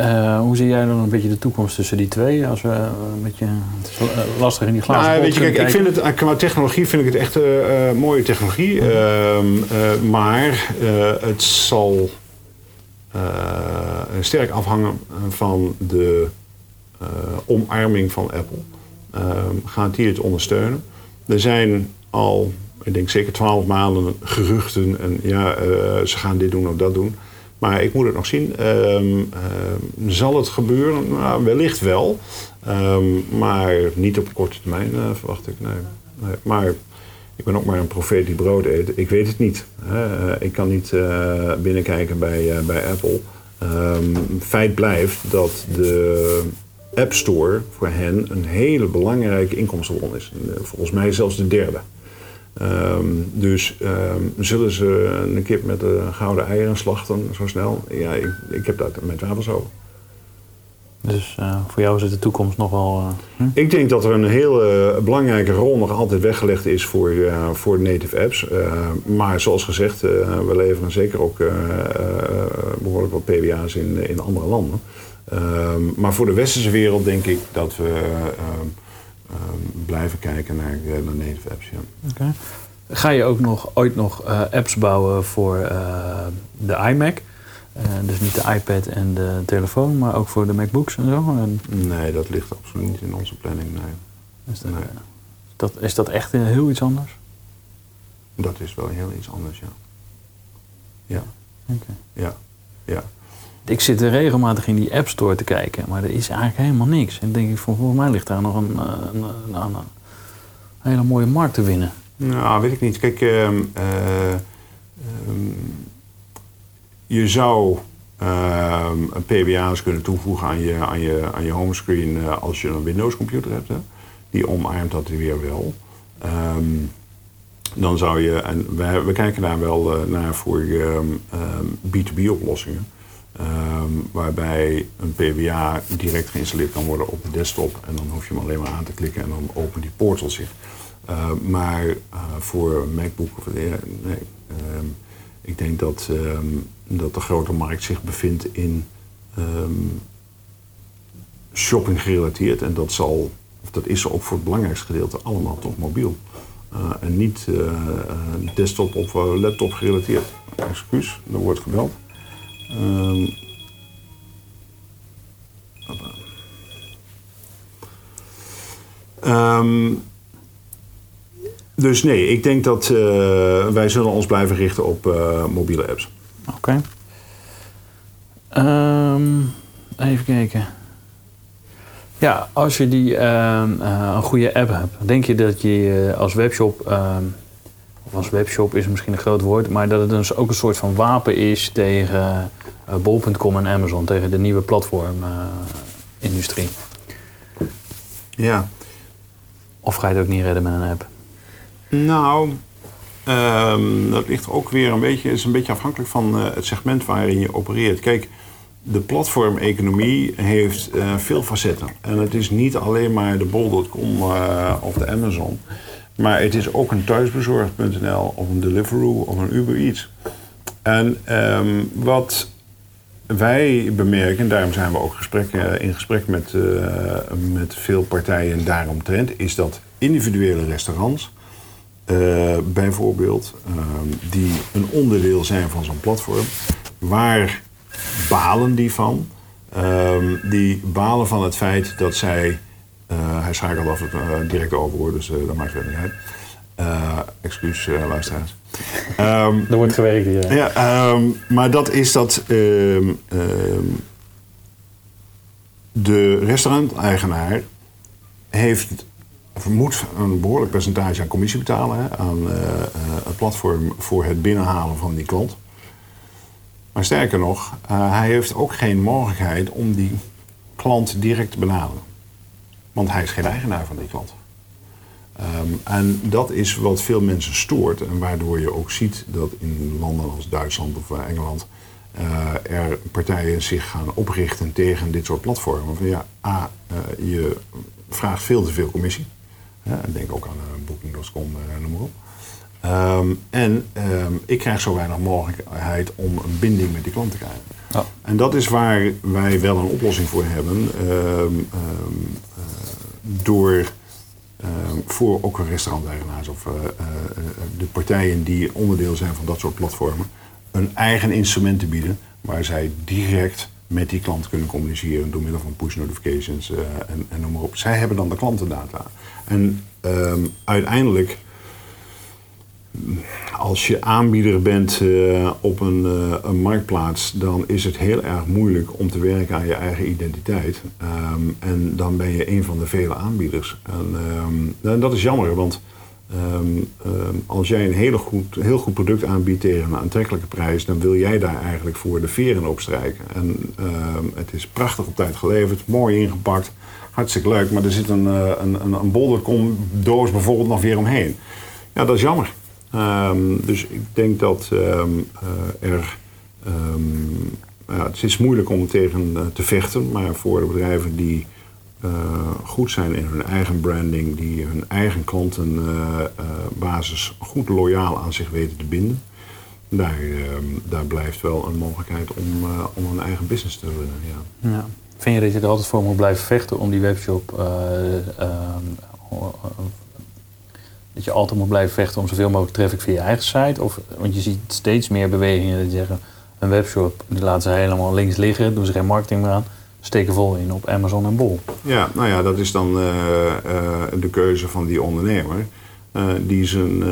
Speaker 2: Uh, hoe zie jij dan een beetje de toekomst tussen die twee? Als we een beetje het is lastig in die glazen
Speaker 3: nou, weet je, kijk, ik vind het qua technologie vind ik het echt uh, mooie technologie, mm. maar het zal sterk afhangen van de omarming van Apple. Ehm, gaat die het ondersteunen? Er zijn al, ik denk zeker twaalf maanden geruchten en ja, ze gaan dit doen of dat doen. Maar ik moet het nog zien. Ehm, ehm, zal het gebeuren? Nou, wellicht wel. Ehm, maar niet op korte termijn eh, verwacht ik. Nee. Maar ik ben ook maar een profeet die brood eet. Ik weet het niet. Hè. ik kan niet eh, binnenkijken bij, eh, bij Apple. feit blijft dat de App Store voor hen een hele belangrijke inkomstenbron is. Volgens mij zelfs de derde. Um, dus um, zullen ze een kip met de gouden eieren slachten zo snel? Ja, ik, ik heb daar mijn twijfels over.
Speaker 2: Dus uh, voor jou is de toekomst nog wel. Uh,
Speaker 3: hm? Ik denk dat er een hele belangrijke rol nog altijd weggelegd is voor, uh, voor native apps. maar zoals gezegd, we leveren zeker ook behoorlijk wat PBA's in, in andere landen. Ehm, maar voor de westerse wereld denk ik dat we Ehm, blijven kijken naar de native apps. Ja.
Speaker 2: Ga je ook nog ooit nog uh, apps bouwen voor uh, de iMac? Uh, dus niet de iPad en de telefoon, maar ook voor de MacBooks en zo? En...
Speaker 3: Nee, dat ligt absoluut niet in onze planning. Nee.
Speaker 2: Is dat, nee. dat, is dat echt heel iets anders?
Speaker 3: Dat is wel heel iets anders, ja. Ja.
Speaker 2: Okay.
Speaker 3: Ja. Ja
Speaker 2: ik zit er regelmatig in die App Store te kijken, maar er is eigenlijk helemaal niks. En dan denk ik, volgens mij ligt daar nog een, eh, een, een, een hele mooie markt te winnen.
Speaker 3: Nou, weet ik niet. Kijk, uh, uh, je zou ehm, een PBA's kunnen toevoegen aan je, aan je, aan je homescreen uh, als je een Windows computer hebt. Hè. Die omarmt dat weer wel. Dan zou je, en we, we kijken daar wel uh, naar voor B2B oplossingen. Um, waarbij een PBA direct geïnstalleerd kan worden op de desktop. En dan hoef je hem alleen maar aan te klikken en dan opent die portal zich. Uh, maar uh, voor MacBook of nee, um, ik denk dat, dat de grote markt zich bevindt in shopping gerelateerd. En dat zal, of dat is ook voor het belangrijkste gedeelte allemaal toch mobiel. Uh, en niet desktop of laptop gerelateerd. Excuus, er wordt gebeld. Um, um, dus nee, ik denk dat uh, wij zullen ons blijven richten op uh, mobiele apps.
Speaker 2: Oké. Um, even kijken. Ja, als je die uh, een goede app hebt, denk je dat je als webshop of als webshop is misschien een groot woord, maar dat het dus ook een soort van wapen is tegen uh, Bol.com en Amazon, tegen de nieuwe platformindustrie.
Speaker 3: Ja.
Speaker 2: Of ga je het ook niet redden met een app?
Speaker 3: Nou, um, dat ligt ook weer een beetje, is een beetje afhankelijk van uh, het segment waarin je opereert. Kijk, de platformeconomie heeft uh, veel facetten. En het is niet alleen maar de bol.com uh, of de Amazon. Maar het is ook een thuisbezorgd.nl of een Deliveroo of een Uber Eats. En um, wat wij bemerken, en daarom zijn we ook gesprekken, in gesprek met, uh, met veel partijen daaromtrent, is dat individuele restaurants, uh, bijvoorbeeld, uh, die een onderdeel zijn van zo'n platform, waar balen die van? Ehm, die balen van het feit dat zij hij schakelt af het uh, direct over, dus uh, dat maakt verder niet uit. excuus, luisteraars.
Speaker 2: Um, er wordt gewerkt hier.
Speaker 3: Ja, um, maar dat is dat um, de restauranteigenaar heeft, moet een behoorlijk percentage aan commissie betalen hè, aan het platform voor het binnenhalen van die klant. Maar sterker nog, hij heeft ook geen mogelijkheid om die klant direct te benaderen. Want hij is geen eigenaar van die klant. Um, en dat is wat veel mensen stoort. En waardoor je ook ziet dat in landen als Duitsland of Engeland uh, er partijen zich gaan oprichten tegen dit soort platformen. Van ja, A, uh, je vraagt veel te veel commissie. Denk ook aan uh, Booking.com, noem maar op. Um, en um, ik krijg zo weinig mogelijkheid om een binding met die klant te krijgen. Ja. En dat is waar wij wel een oplossing voor hebben. Um, door voor ook een restauranteigenaars of uh, uh, de partijen die onderdeel zijn van dat soort platformen, een eigen instrument te bieden waar zij direct met die klant kunnen communiceren door middel van push notifications en, en noem maar op. Zij hebben dan de klantendata. En uiteindelijk als je aanbieder bent uh, op een, uh, een, marktplaats, dan is het heel erg moeilijk om te werken aan je eigen identiteit. Um, en dan ben je een van de vele aanbieders. En, um, en dat is jammer, want um, als jij een hele goed, heel goed product aanbiedt tegen een aantrekkelijke prijs, dan wil jij daar eigenlijk voor de veren opstrijken. En het is prachtig op tijd geleverd, mooi ingepakt, hartstikke leuk, maar er zit een, uh, een, een, een bijvoorbeeld nog weer omheen. Ja, dat is jammer. Um, dus ik denk dat um, uh, er. Um, het is moeilijk om tegen uh, te vechten, maar voor de bedrijven die uh, goed zijn in hun eigen branding, die hun eigen klantenbasis goed loyaal aan zich weten te binden, daar, daar blijft wel een mogelijkheid om, om een eigen business te runnen. Ja.
Speaker 2: ja. Vind je dat je er altijd voor moet blijven vechten om die webshop dat je altijd moet blijven vechten om zoveel mogelijk traffic via je eigen site? Of, want je ziet steeds meer bewegingen die zeggen, een webshop, die laten ze helemaal links liggen, doen ze geen marketing meer aan, steken vol in op Amazon en Bol.
Speaker 3: Ja, nou ja, dat is dan uh, uh, de keuze van die ondernemer. Uh, die zijn,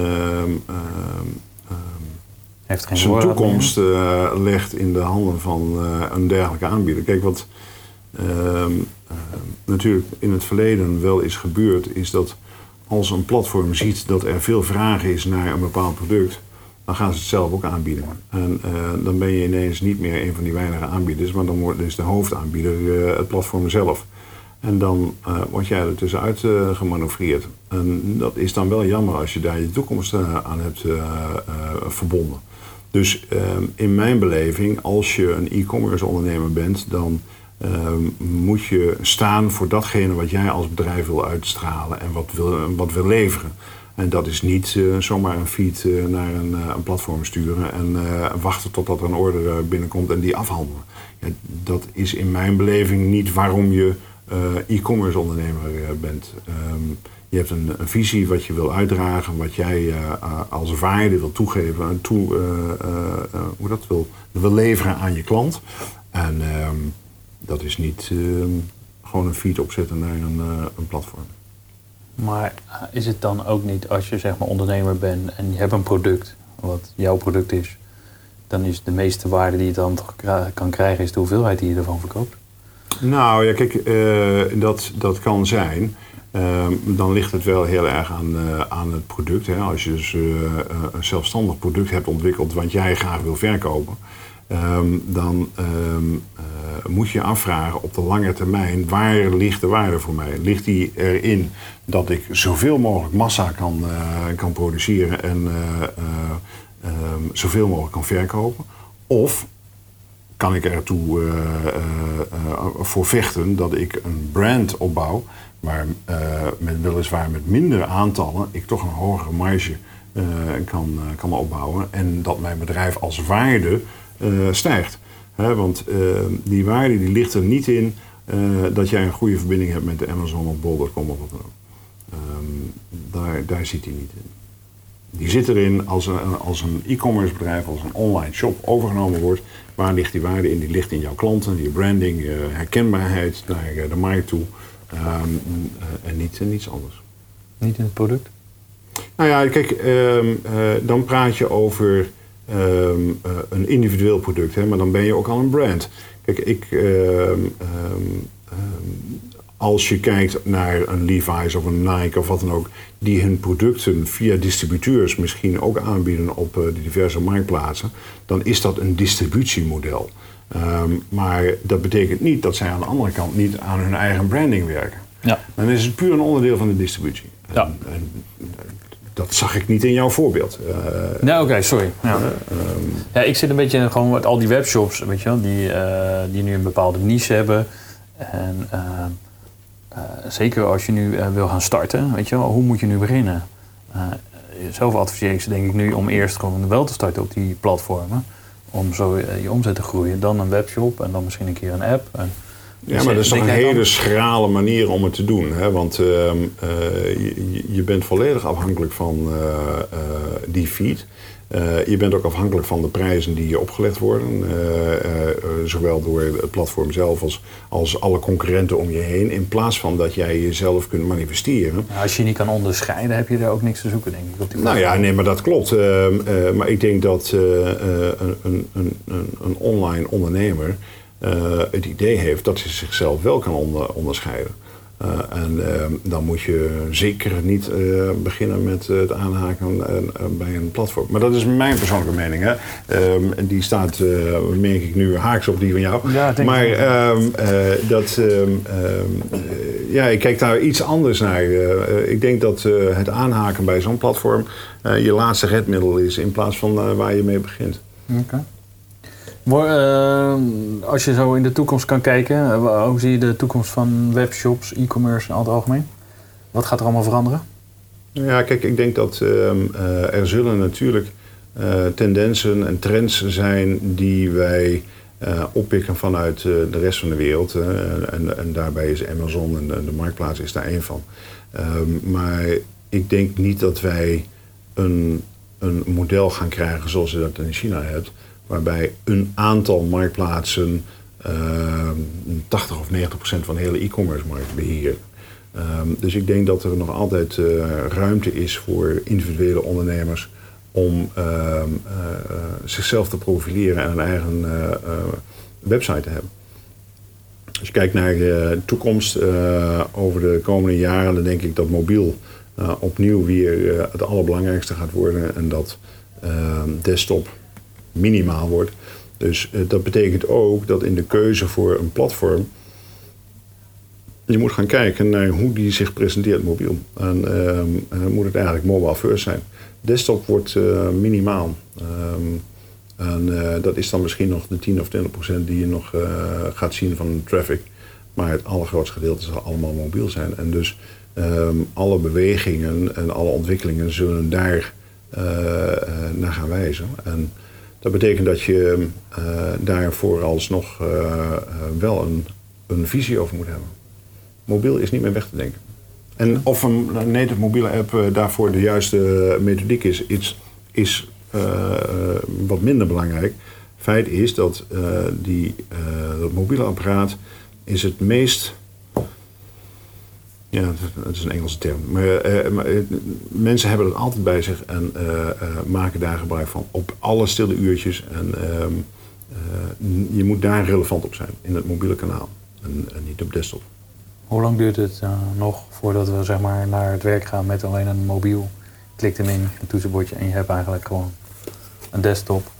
Speaker 2: Heeft geen
Speaker 3: zijn toekomst legt in de handen van een dergelijke aanbieder. Kijk, wat ehm, natuurlijk in het verleden wel is gebeurd, is dat als een platform ziet dat er veel vraag is naar een bepaald product, dan gaan ze het zelf ook aanbieden. En uh, dan ben je ineens niet meer een van die weinige aanbieders, maar dan wordt dus de hoofdaanbieder uh, het platform zelf. En dan uh, word jij er tussenuit gemanoeuvreerd. En dat is dan wel jammer als je daar je toekomst aan hebt verbonden. Dus in mijn beleving, als je een e-commerce ondernemer bent, dan Ehm, moet je staan voor datgene wat jij als bedrijf wil uitstralen en wat wil, wat wil leveren. En dat is niet uh, zomaar een feed uh, naar een, uh, een, platform sturen en wachten totdat er een order binnenkomt en die afhandelen. Ja, dat is in mijn beleving niet waarom je e-commerce ondernemer bent. Um, je hebt een, een, visie wat je wil uitdragen, wat jij als waarde wil toegeven en toe, hoe dat wil, wil leveren aan je klant. En um, dat is niet uh, gewoon een feed opzetten naar een, uh, een, platform.
Speaker 2: Maar eh, is het dan ook niet als je zeg maar ondernemer bent en je hebt een product, wat jouw product is, dan is de meeste waarde die je dan toch kan krijgen, is de hoeveelheid die je ervan verkoopt?
Speaker 3: Nou ja, kijk, uh, dat, dat kan zijn. Uh, dan ligt het wel heel erg aan, uh, aan het product. Hè. Als je dus een zelfstandig product hebt ontwikkeld wat jij graag wil verkopen, um, dan um, moet je afvragen op de lange termijn, waar ligt de waarde voor mij? Ligt die erin dat ik zoveel mogelijk massa kan, uh, kan produceren en uh, um, zoveel mogelijk kan verkopen? Of kan ik ertoe voor vechten dat ik een brand opbouw, maar met, weliswaar met mindere aantallen ik toch een hogere marge kan, kan opbouwen en dat mijn bedrijf als waarde stijgt? want uh, die waarde die ligt er niet in uh, dat jij een goede verbinding hebt met de Amazon of Bol.com of wat dan ook. Um, daar, daar zit hij niet in. Die zit erin als een, als een e-commerce bedrijf, als een online shop overgenomen wordt. Waar ligt die waarde in? Die ligt in jouw klanten, je branding, je herkenbaarheid naar de markt toe. Um, en niet in iets anders.
Speaker 2: Niet in het product?
Speaker 3: Nou ja, kijk, um, dan praat je over um, uh, een individueel product, hè, maar dan ben je ook al een brand. Kijk, ik, um, um, als je kijkt naar een Levi's of een Nike of wat dan ook, die hun producten via distributeurs misschien ook aanbieden op uh, de diverse marktplaatsen, dan is dat een distributiemodel. maar dat betekent niet dat zij aan de andere kant niet aan hun eigen branding werken. Ja. Dan is het puur een onderdeel van de distributie.
Speaker 2: Ja.
Speaker 3: En, en, dat zag ik niet in jouw voorbeeld. Uh,
Speaker 2: nou, oké, okay, sorry. Ja. Uh, um, ja, ik zit een beetje gewoon met al die webshops, weet je wel, die, uh, die nu een bepaalde niche hebben. En zeker als je nu wil gaan starten, weet je wel, hoe moet je nu beginnen? zelf adviseer ik ze denk ik nu om eerst gewoon wel te starten op die platformen. Om zo je omzet te groeien. Dan een webshop en dan misschien een keer een app. En,
Speaker 3: ja, maar dat is toch een hele schrale manier om het te doen. Hè? Want uh, uh, je, je, bent volledig afhankelijk van uh, die feed. Eh, je bent ook afhankelijk van de prijzen die je opgelegd worden. eh, eh, eh, zowel door het platform zelf als, als alle concurrenten om je heen. In plaats van dat jij jezelf kunt manifesteren.
Speaker 2: Nou, als je niet kan onderscheiden, heb je er ook niks te zoeken, denk ik. Op die
Speaker 3: Nou ja, nee, maar dat klopt. Ehm, eh, maar ik denk dat eh, eh, een, een, een, een- online ondernemer eh, het idee heeft dat hij zichzelf wel kan onder- onderscheiden. Eh, en ehm, dan moet je zeker niet eh, beginnen met het aanhaken eh, eh, bij een platform. Maar dat is mijn persoonlijke mening. Hè. Ehm, die staat, eh, merk ik nu, haaks op die van jou.
Speaker 2: Ja,
Speaker 3: maar ehm, eh, dat, eh, ja, ik kijk daar iets anders naar. Eh, eh, ik denk dat eh, het aanhaken bij zo'n platform eh, je laatste redmiddel is in plaats van eh, waar je mee begint.
Speaker 2: Oké. Eh, als je zo in de toekomst kan kijken, eh, hoe zie je de toekomst van webshops, e-commerce in het algemeen? Wat gaat er allemaal veranderen?
Speaker 3: Ja, kijk, ik denk dat ehm, eh, er zullen natuurlijk eh, tendensen en trends zijn die wij eh, oppikken vanuit eh, de rest van de wereld. En, en, en daarbij is Amazon en de, de marktplaats is daar één van. Ehm, maar ik denk niet dat wij een, een model gaan krijgen zoals je dat in China hebt. Waarbij een aantal marktplaatsen ehm, 80 of 90 procent van de hele e-commerce markt beheren. Ehm, dus ik denk dat er nog altijd eh, ruimte is voor individuele ondernemers om ehm, eh, eh, zichzelf te profileren en een eigen eh, eh, website te hebben. Als je kijkt naar de toekomst eh, over de komende jaren, dan denk ik dat mobiel eh, opnieuw weer eh, het allerbelangrijkste gaat worden en dat ehm, desktop minimaal wordt. Dus eh, dat betekent ook dat in de keuze voor een platform je moet gaan kijken naar hoe die zich presenteert mobiel. En eh, moet het eigenlijk mobile first zijn. Desktop wordt eh, minimaal. Ehm, en dat is dan misschien nog de 10 of 20 procent die je nog gaat zien van de traffic. Maar het allergrootste gedeelte zal allemaal mobiel zijn. En dus ehm, alle bewegingen en alle ontwikkelingen zullen daar naar gaan wijzen. En dat betekent dat je eh daar vooralsnog eh, eh, wel een, een visie over moet hebben. Mobiel is niet meer weg te denken. En of een native mobiele app daarvoor de juiste methodiek is, is, is wat minder belangrijk. Feit is dat die, mobiele apparaat is het meest. Ja, het is een Engelse term. Maar, eh, maar, eh, mensen hebben het altijd bij zich en eh, eh, maken daar gebruik van op alle stille uurtjes. En ehm, eh, je moet daar relevant op zijn in het mobiele kanaal en, niet op desktop.
Speaker 2: Hoe lang duurt het eh, nog voordat we zeg maar, naar het werk gaan met alleen een mobiel? Klikt hem in, een toetsenbordje en je hebt eigenlijk gewoon een desktop.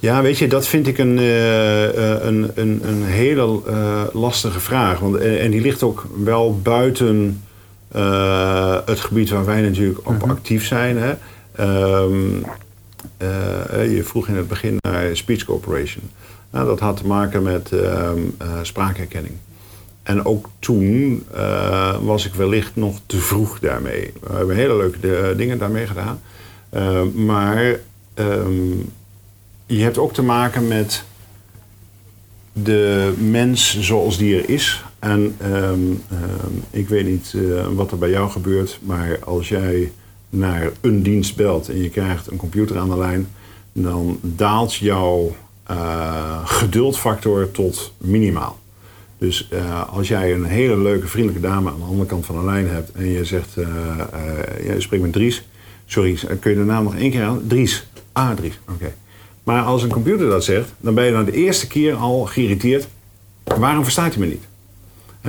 Speaker 3: Ja, weet je, dat vind ik een, eh, eh, een, een, een hele eh, lastige vraag. Want, en, die ligt ook wel buiten het gebied waar wij natuurlijk op
Speaker 2: Mhm.
Speaker 3: actief zijn. Hè. Ehm, eh, je vroeg in het begin naar speech corporation. Nou, dat had te maken met ehm, eh, spraakherkenning. En ook toen was ik wellicht nog te vroeg daarmee. We hebben hele leuke dingen daarmee gedaan. Eh, maar ehm, je hebt ook te maken met de mens zoals die er is. En ehm, ehm, ik weet niet eh, wat er bij jou gebeurt, maar als jij naar een dienst belt en je krijgt een computer aan de lijn, dan daalt jouw eh, geduldfactor tot minimaal. Dus eh, als jij een hele leuke, vriendelijke dame aan de andere kant van de lijn hebt en je zegt, eh, je spreekt met Dries. Sorry, kun je de naam nog één keer aan? Dries. Ah, Dries, oké. Maar als een computer dat zegt, dan ben je dan de eerste keer al geïrriteerd. Waarom verstaat hij me niet?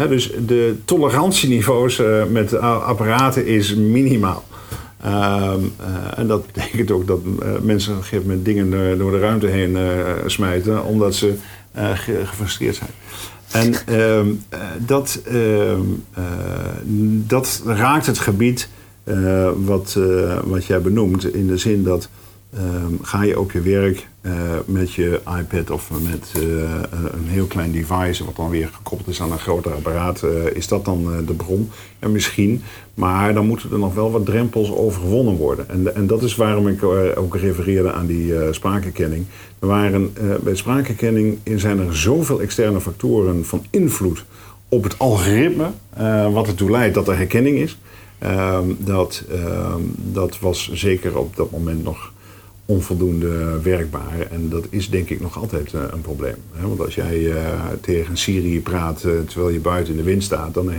Speaker 3: Dus de tolerantieniveaus eh, met apparaten is minimaal. Eh, en dat betekent ook dat eh, mensen op een gegeven moment dingen door, de ruimte heen smijten, omdat ze ge- gefrustreerd zijn. En ehm, eh, dat, ehm, eh, dat raakt het gebied wat, wat jij benoemt, in de zin dat ehm, ga je op je werk eh, met je iPad of met eh, een, een heel klein device, wat dan weer gekoppeld is aan een groter apparaat, eh, is dat dan eh, de bron? Ja, misschien, maar dan moeten er nog wel wat drempels overwonnen worden. En, en dat is waarom ik eh, ook refereerde aan die eh spraakherkenning. Er waren, eh, bij spraakherkenning zijn er zoveel externe factoren van invloed op het algoritme, eh, wat ertoe leidt dat er herkenning is. Ehm, dat, ehm, dat was zeker op dat moment nog onvoldoende werkbaar. En dat is denk ik nog altijd eh, een probleem. Hè? Want als jij eh, tegen Syrië praat eh, terwijl je buiten in de wind staat, dan,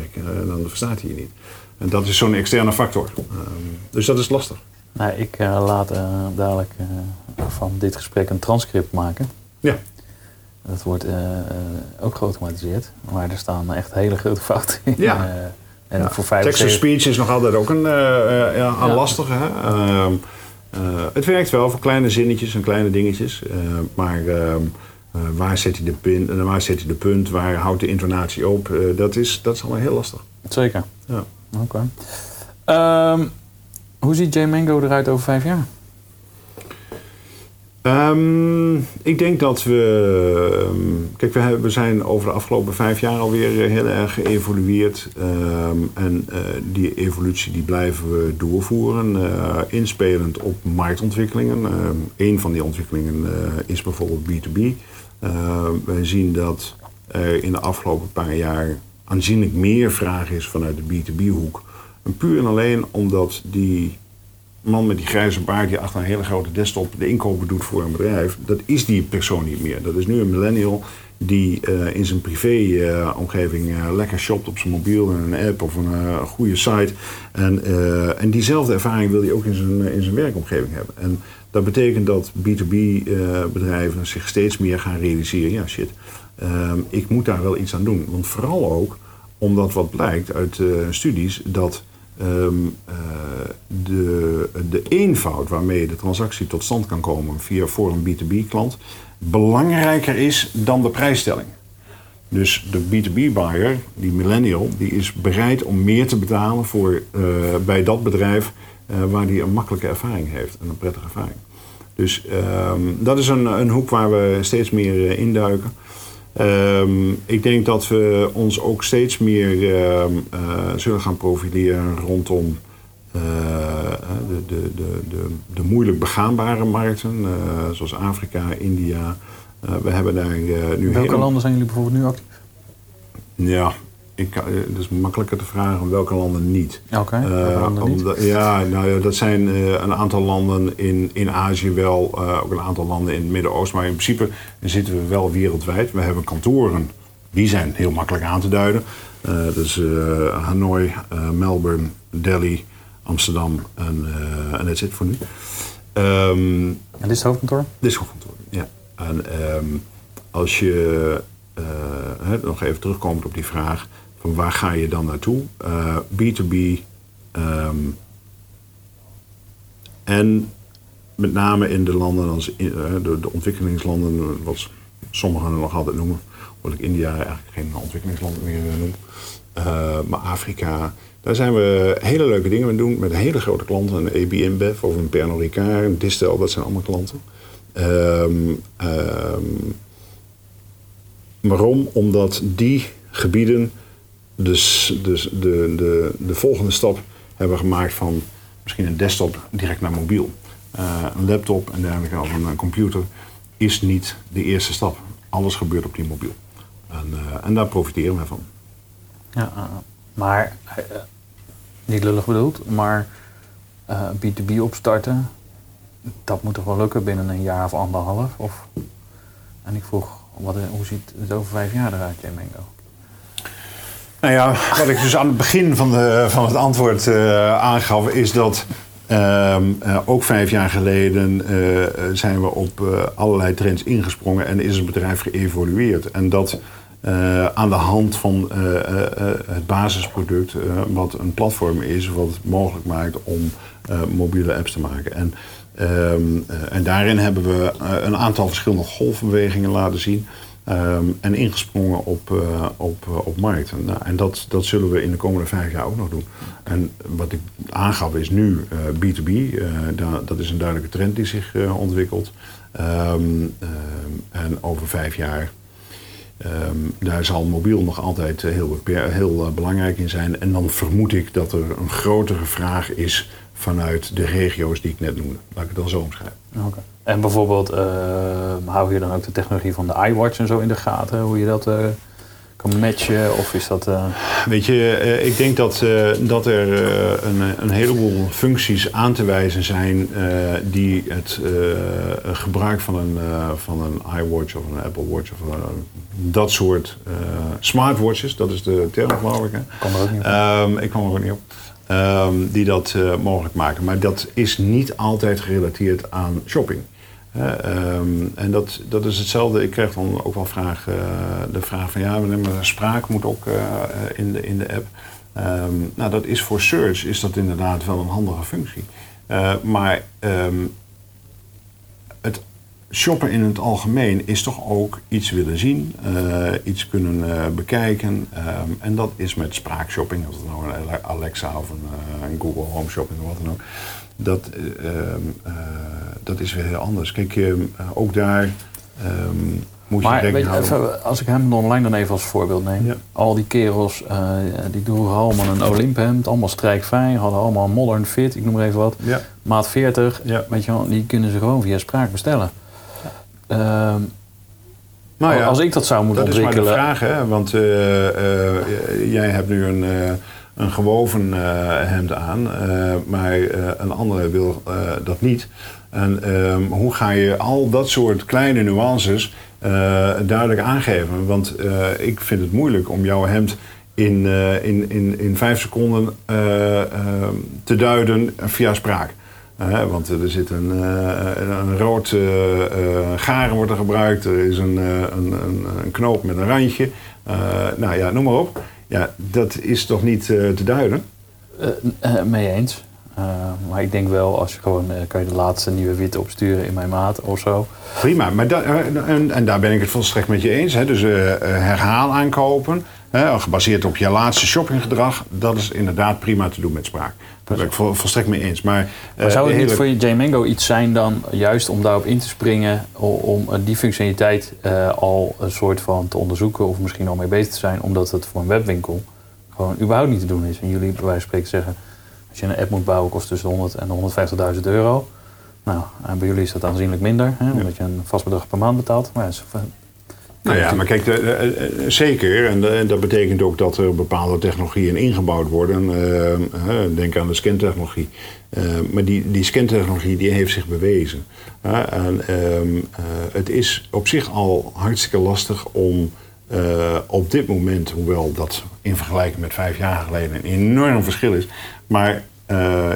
Speaker 3: dan verstaat hij je niet. En dat is zo'n externe factor. Ehm, dus dat is lastig.
Speaker 2: Nou, ik laat dadelijk van dit gesprek een transcript maken.
Speaker 3: Ja.
Speaker 2: Dat wordt ook geautomatiseerd. Maar er staan echt hele grote fouten in.
Speaker 3: Ja.
Speaker 2: En
Speaker 3: Ja.
Speaker 2: voor
Speaker 3: Text to
Speaker 2: 75...
Speaker 3: speech is nog altijd ook een, ja, een lastige. Hè? Eh, het werkt wel voor kleine zinnetjes en kleine dingetjes. eh, maar ehm, eh, waar, zet hij de pin, waar zet hij de punt? Waar houdt de intonatie op? Dat, is, dat is allemaal heel lastig.
Speaker 2: Zeker.
Speaker 3: Ja.
Speaker 2: Oké. Ehm, hoe ziet J-Mango eruit over vijf jaar?
Speaker 3: Ehm, ik denk dat we. ehm, Kijk, we, zijn over de afgelopen vijf jaar alweer eh, heel erg geëvolueerd. Ehm, en eh, die evolutie die blijven we doorvoeren. eh, inspelend op marktontwikkelingen. Een van die ontwikkelingen is bijvoorbeeld B2B. Ehm, wij zien dat in de afgelopen paar jaar aanzienlijk meer vraag is vanuit de B2B-hoek. En puur en alleen omdat die man met die grijze baard die achter een hele grote desktop de inkopen doet voor een bedrijf, dat is die persoon niet meer. Dat is nu een millennial die eh, in zijn privé-omgeving eh, lekker shopt op zijn mobiel en een app of een eh, goede site. En, eh, en diezelfde ervaring wil hij ook in zijn, in zijn werkomgeving hebben. En dat betekent dat B2B-bedrijven zich steeds meer gaan realiseren, ja shit, ik moet daar wel iets aan doen. Want vooral ook omdat wat blijkt uit eh, studies dat eh, de, de eenvoud waarmee de transactie tot stand kan komen via voor een B2B-klant belangrijker is dan de prijsstelling. Dus de B2B-buyer, die millennial, die is bereid om meer te betalen voor, eh, bij dat bedrijf eh, waar die een makkelijke ervaring heeft en een prettige ervaring. Dus ehm, dat is een, een hoek waar we steeds meer induiken. Ehm, ik denk dat we ons ook steeds meer ehm, eh, zullen gaan profileren rondom eh, de, de, de, de, de moeilijk begaanbare markten, eh, zoals Afrika, India. We hebben daar nu
Speaker 2: Welke
Speaker 3: heel-
Speaker 2: landen zijn jullie bijvoorbeeld nu actief?
Speaker 3: Ja, ik, kan- eh, het is makkelijker te vragen welke landen niet.
Speaker 2: Oké,
Speaker 3: Eh,
Speaker 2: welke landen niet?
Speaker 3: omdat- ja, nou ja, dat zijn eh, een aantal landen in, in Azië wel, eh, ook een aantal landen in het Midden-Oosten. Maar in principe zitten we wel wereldwijd. We hebben kantoren, die zijn heel makkelijk aan te duiden. Eh eh, Hanoi, eh, Melbourne, Delhi, Amsterdam en, eh, en dat zit voor nu. Ehm,
Speaker 2: En dit is het hoofdkantoor?
Speaker 3: dit is hoofdkantoor, ja. En ehm, als je eh, nog even terugkomt op die vraag waar ga je dan naartoe? Eh, B2B ehm, en met name in de landen als eh, de, de ontwikkelingslanden, wat sommigen nog altijd noemen, omdat ik India eigenlijk geen ontwikkelingsland meer eh, noem, Eh, maar Afrika, daar zijn we hele leuke dingen mee doen met hele grote klanten, een InBev of een Pernod Ricard, een Distel, dat zijn allemaal klanten. Ehm, waarom? Omdat die gebieden dus, dus de, de, de volgende stap hebben gemaakt van misschien een desktop direct naar mobiel. Eh, een laptop en dergelijke of een, een computer is niet de eerste stap. Alles gebeurt op die mobiel. En, eh, en daar profiteren we van.
Speaker 2: Ja, eh, maar eh, niet lullig bedoeld, maar eh, B2B opstarten, dat moet toch wel lukken binnen een jaar of anderhalf? Of... En ik vroeg, wat, hoe ziet het over vijf jaar eruit, J-Mango?
Speaker 3: Nou ja, wat ik dus aan het begin van, de, van het antwoord eh, aangaf, is dat ehm, eh, ook vijf jaar geleden eh, zijn we op allerlei trends ingesprongen en is het bedrijf geëvolueerd. En dat aan de hand van het basisproduct, wat een platform is, wat het mogelijk maakt om mobiele apps te maken. En, ehm, eh, en daarin hebben we een aantal verschillende golfbewegingen laten zien. Ehm, en ingesprongen op, eh, op, eh, op markten. Nou, en dat, dat zullen we in de komende vijf jaar ook nog doen. En wat ik aangaf is nu eh, B2B. eh, da- dat is een duidelijke trend die zich eh, ontwikkelt. Ehm, ehm, en over vijf jaar, daar zal mobiel nog altijd eh, heel, heel eh, belangrijk in zijn. En dan vermoed ik dat er een grotere vraag is vanuit de regio's die ik net noemde. Laat ik het dan zo omschrijven.
Speaker 2: Oké. En bijvoorbeeld, eh, hou je dan ook de technologie van de iWatch en zo in de gaten, hoe je dat eh, kan matchen? Of is dat... eh,
Speaker 3: Weet je, ik denk dat, dat er een, een heleboel functies aan te wijzen zijn die het gebruik van een, van een iWatch of een Apple Watch of dat soort smartwatches, dat is de term geloof ik. Hè?
Speaker 2: kan er ook niet op.
Speaker 3: Ehm, ik kwam er ook niet op. Ehm, die dat eh, mogelijk maken. Maar dat is niet altijd gerelateerd aan shopping. Ehm, en dat, dat is hetzelfde. Ik krijg dan ook wel eh, de vraag van ja, maar spraak moet ook eh, in, de, in de app. Ehm, nou, dat is voor search is dat inderdaad wel een handige functie. Maar het shoppen in het algemeen is toch ook iets willen zien, eh, iets kunnen eh, bekijken. ehm, en dat is met spraakshopping, of het nou een Ale- Alexa of een, eh, een Google Home Shopping of wat dan ook. Dat, eh, ehm, eh, dat is weer heel anders. Kijk, eh, ook daar ehm, moet je
Speaker 2: Maar
Speaker 3: rekening
Speaker 2: weet je,
Speaker 3: houden.
Speaker 2: even, als ik hem online dan even als voorbeeld neem.
Speaker 3: Ja.
Speaker 2: Al die kerels, die droegen allemaal een Olymphemd, allemaal strijkfijn, hadden allemaal modern fit, ik noem maar even wat.
Speaker 3: Ja,
Speaker 2: Maat 40,
Speaker 3: Ja.
Speaker 2: weet je wel, die kunnen ze gewoon via spraak bestellen. Ehm,
Speaker 3: nou ja.
Speaker 2: als ik dat zou moeten
Speaker 3: Dat is maar de
Speaker 2: ontwikkelen,
Speaker 3: vraag, hè? Want eh, eh, jij hebt nu een, eh, een gewoven eh, hemd aan, maar een andere wil dat niet. En ehm, hoe ga je al dat soort kleine nuances duidelijk aangeven? Want ik vind het moeilijk om jouw hemd in, in, in, in vijf seconden te duiden via spraak. Eh, want er zit een, eh, een rood eh, eh, garen wordt er gebruikt. Er is een, eh, een, een, knoop met een randje. Eh, nou ja, noem maar op. Ja, dat is toch niet eh, te duiden?
Speaker 2: eh, eh, mee eens. Eh, maar ik denk wel, als je gewoon, eh, kan je de laatste nieuwe wit opsturen in mijn maat of zo.
Speaker 3: Prima, maar da- eh, en, en daar ben ik het volstrekt met je eens. Hè. Dus eh, eh, herhaal aankopen, hè, gebaseerd op je laatste shoppinggedrag, dat is inderdaad prima te doen met spraak. Daar ben ik vol, volstrekt mee eens. Maar,
Speaker 2: Maar
Speaker 3: eh,
Speaker 2: zou het
Speaker 3: de
Speaker 2: niet voor je J-Mango iets zijn dan, juist om daarop in te springen, om eh, die functionaliteit eh, al een soort van te onderzoeken of misschien al mee bezig te zijn, omdat het voor een webwinkel gewoon überhaupt niet te doen is. En jullie bij wijze van spreken zeggen, als je een app moet bouwen kost tussen de 100 en de 150.000 euro. Nou, en bij jullie is dat aanzienlijk minder, hè, omdat je een vast bedrag per maand betaalt. Maar ja,
Speaker 3: Nou ja, maar kijk, de- de- eh, eh, zeker. En, en dat betekent ook dat er bepaalde technologieën ingebouwd worden. Eh, eh, denk aan de scantechnologie. Eh, maar die, die scantechnologie die heeft zich bewezen. Eh, en, ehm, eh, het is op zich al hartstikke lastig om eh, op dit moment, hoewel dat in vergelijking met vijf jaar geleden een enorm verschil is, maar eh,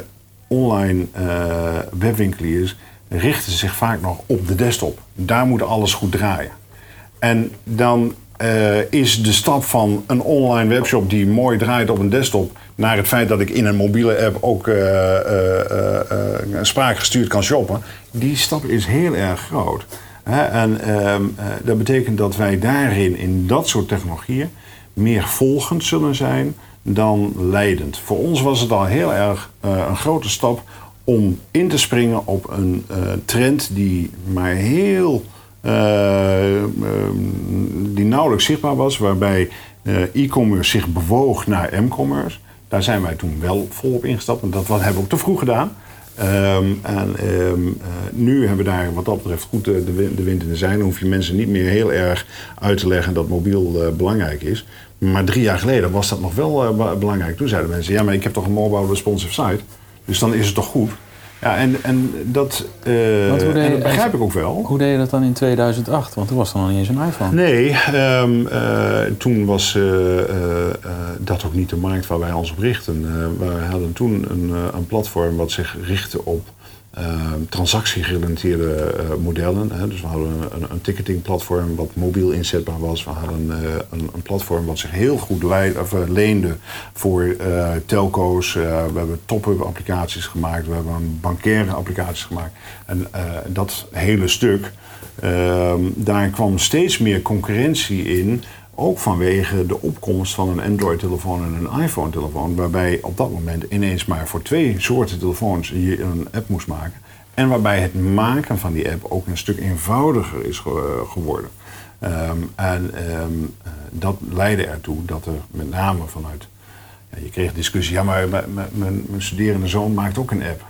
Speaker 3: online eh, webwinkeliers richten zich vaak nog op de desktop. Daar moet alles goed draaien. En dan eh, is de stap van een online webshop die mooi draait op een desktop naar het feit dat ik in een mobiele app ook eh, eh, eh, eh, spraakgestuurd kan shoppen, die stap is heel erg groot. Hè? En ehm, eh, dat betekent dat wij daarin, in dat soort technologieën, meer volgend zullen zijn dan leidend. Voor ons was het al heel erg een grote stap om in te springen op een trend die maar heel die nauwelijks zichtbaar was, waarbij eh, e-commerce zich bewoog naar m-commerce. Daar zijn wij toen wel volop ingestapt en dat hebben we ook te vroeg gedaan. Ehm, en ehm, eh, nu hebben we daar wat dat betreft goed de, de, win- de wind in de zeilen. Dan hoef je mensen niet meer heel erg uit te leggen dat mobiel eh, belangrijk is. Maar drie jaar geleden was dat nog wel eh, be- belangrijk. Toen zeiden mensen, ja maar ik heb toch een mobile responsive site. Dus dan is het toch goed. Ja, en, en dat, eh, en dat begrijp ik ook wel.
Speaker 2: Hoe deed je dat dan in 2008? Want toen was er nog niet eens een iPhone.
Speaker 3: Nee, ehm, eh, toen was eh, dat ook niet de markt waar wij ons op richten. We hadden toen een, een platform wat zich richtte op eh, transactiegerelateerde eh, modellen. Hè. Dus we hadden een, een ticketingplatform wat mobiel inzetbaar was. We hadden eh, een, een platform wat zich heel goed eh, leende voor telco's. We hebben top-up applicaties gemaakt. We hebben een bankaire applicaties gemaakt. En dat hele stuk... Ehm, daar kwam steeds meer concurrentie in. Ook vanwege de opkomst van een Android-telefoon en een iPhone-telefoon. Waarbij op dat moment ineens maar voor twee soorten telefoons je een app moest maken. En waarbij het maken van die app ook een stuk eenvoudiger is ge- geworden. Ehm, en ehm, eh, dat leidde ertoe dat er met name vanuit. Ja, je kreeg discussie, ja, maar mijn studerende zoon maakt ook een app.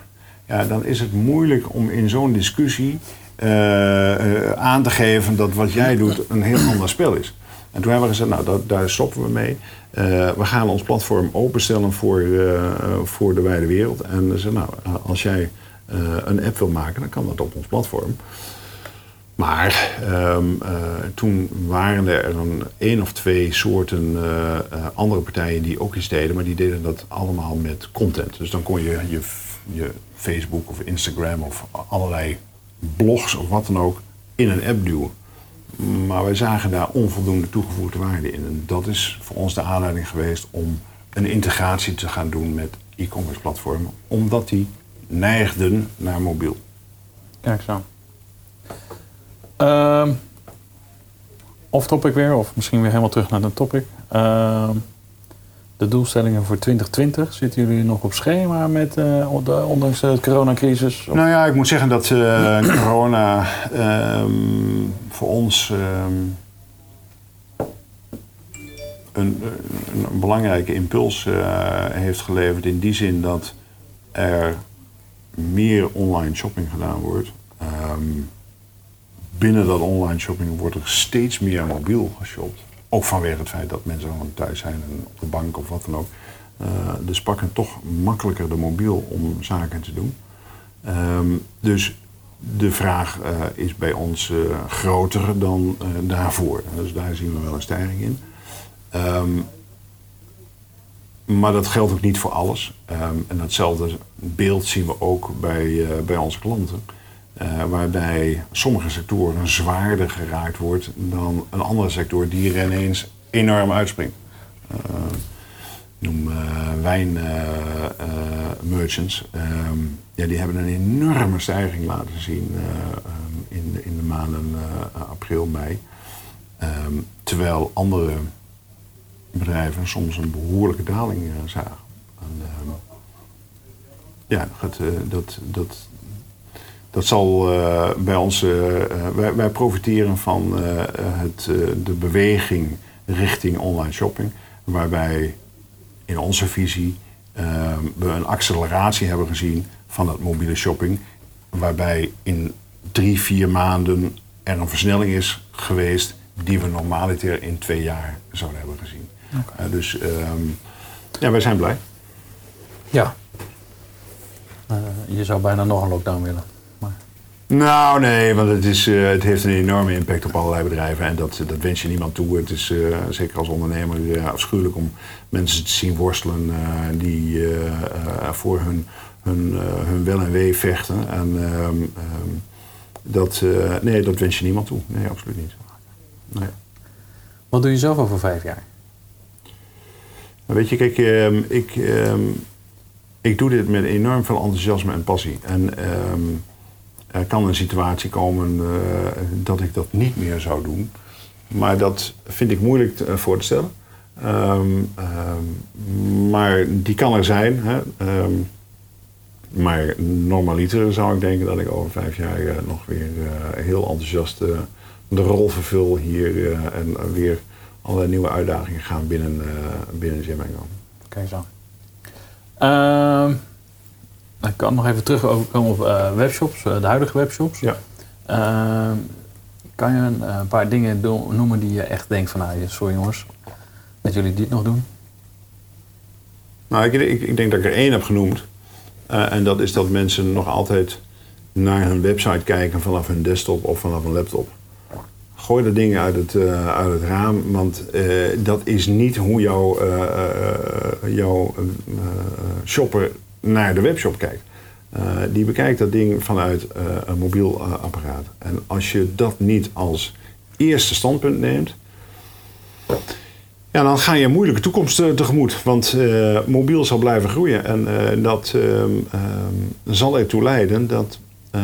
Speaker 3: Ja, dan is het moeilijk om in zo'n discussie eh, eh, aan te geven dat wat jij doet een heel ander spel is. En toen hebben we gezegd, nou, daar stoppen we mee. Eh, we gaan ons platform openstellen voor, eh, voor de wijde wereld. En ze nou, als jij eh, een app wil maken, dan kan dat op ons platform. Maar ehm, eh, toen waren er een één of twee soorten eh, eh, andere partijen die ook iets deden, maar die deden dat allemaal met content. Dus dan kon je je, je Facebook of Instagram of allerlei blogs of wat dan ook in een app duwen. Maar wij zagen daar onvoldoende toegevoegde waarde in. En dat is voor ons de aanleiding geweest om een integratie te gaan doen met e-commerce platformen, omdat die neigden naar mobiel.
Speaker 2: Kijk zo. Ehm off topic weer, of misschien weer helemaal terug naar de topic. Ehm, de doelstellingen voor 2020, zitten jullie nog op schema met, eh, on- ondanks de coronacrisis?
Speaker 3: Nou ja, ik moet zeggen dat eh, corona ehm, voor ons ehm, een belangrijke impuls eh, heeft geleverd. In die zin dat er meer online shopping gedaan wordt. Ehm, binnen dat online shopping wordt er steeds meer mobiel geshopt. Ook vanwege het feit dat mensen gewoon thuis zijn en op de bank of wat dan ook. Eh, dus pakken toch makkelijker de mobiel om zaken te doen. Ehm, dus de vraag eh, is bij ons eh, groter dan daarvoor. Dus daar zien we wel een stijging in. Ehm, maar dat geldt ook niet voor alles. Ehm, en datzelfde beeld zien we ook bij, bij onze klanten. Eh, waarbij sommige sectoren zwaarder geraakt wordt dan een andere sector die er ineens enorm uitspringt. Eh, noem uh, wijnmerchants. Uh, um, ja, die hebben een enorme stijging laten zien um, in, in de maanden april, mei. Um, terwijl andere bedrijven soms een behoorlijke daling zagen. En, ehm, ja, dat, dat, dat zal uh, bij ons. Uh, wij, wij, profiteren van het, de beweging richting online shopping. Waarbij in onze visie we een acceleratie hebben gezien van het mobiele shopping. Waarbij in drie, vier maanden er een versnelling is geweest. die we normaliter in twee jaar zouden hebben gezien. Okay. dus um, ja, wij zijn blij.
Speaker 2: Ja. je zou bijna nog een lockdown willen.
Speaker 3: Nou, nee, want het, is, uh, het heeft een enorme impact op allerlei bedrijven. En dat, dat wens je niemand toe. Het is uh, zeker als ondernemer uh, afschuwelijk om mensen te zien worstelen die voor hun, hun, hun wel en wee vechten. En um, um, dat, nee, dat wens je niemand toe. Nee, absoluut niet. Nee.
Speaker 2: Wat doe je zelf over vijf jaar?
Speaker 3: Nou, weet je, kijk, um, ik, ik doe dit met enorm veel enthousiasme en passie. En er kan een situatie komen uh, dat ik dat niet meer zou doen. Maar dat vind ik moeilijk te, uh, voor te stellen. Um, um, maar die kan er zijn. Hè? Um, maar normaliter zou ik denken dat ik over vijf jaar uh, nog weer heel enthousiast de rol vervul hier. en weer allerlei nieuwe uitdagingen gaan binnen, binnen Jim
Speaker 2: Oké, okay, zo. Ehm, ik kan nog even terugkomen op uh, webshops, uh, de huidige webshops.
Speaker 3: Ja.
Speaker 2: Uh, kan je een, een, paar dingen noemen die je echt denkt van, nou, sorry jongens, dat jullie dit nog doen?
Speaker 3: Nou, ik, ik, ik denk dat ik er één heb genoemd. Uh, en dat is dat mensen nog altijd naar hun website kijken vanaf hun desktop of vanaf een laptop. Gooi de dingen uit het, uh, uit het raam, want uh, dat is niet hoe jouw jouw shopper naar de webshop kijkt. Uh, die bekijkt dat ding vanuit uh, een mobiel uh, apparaat. En als je dat niet als eerste standpunt neemt, ja, dan ga je een moeilijke toekomst tegemoet. Want mobiel zal blijven groeien. En dat zal ertoe leiden dat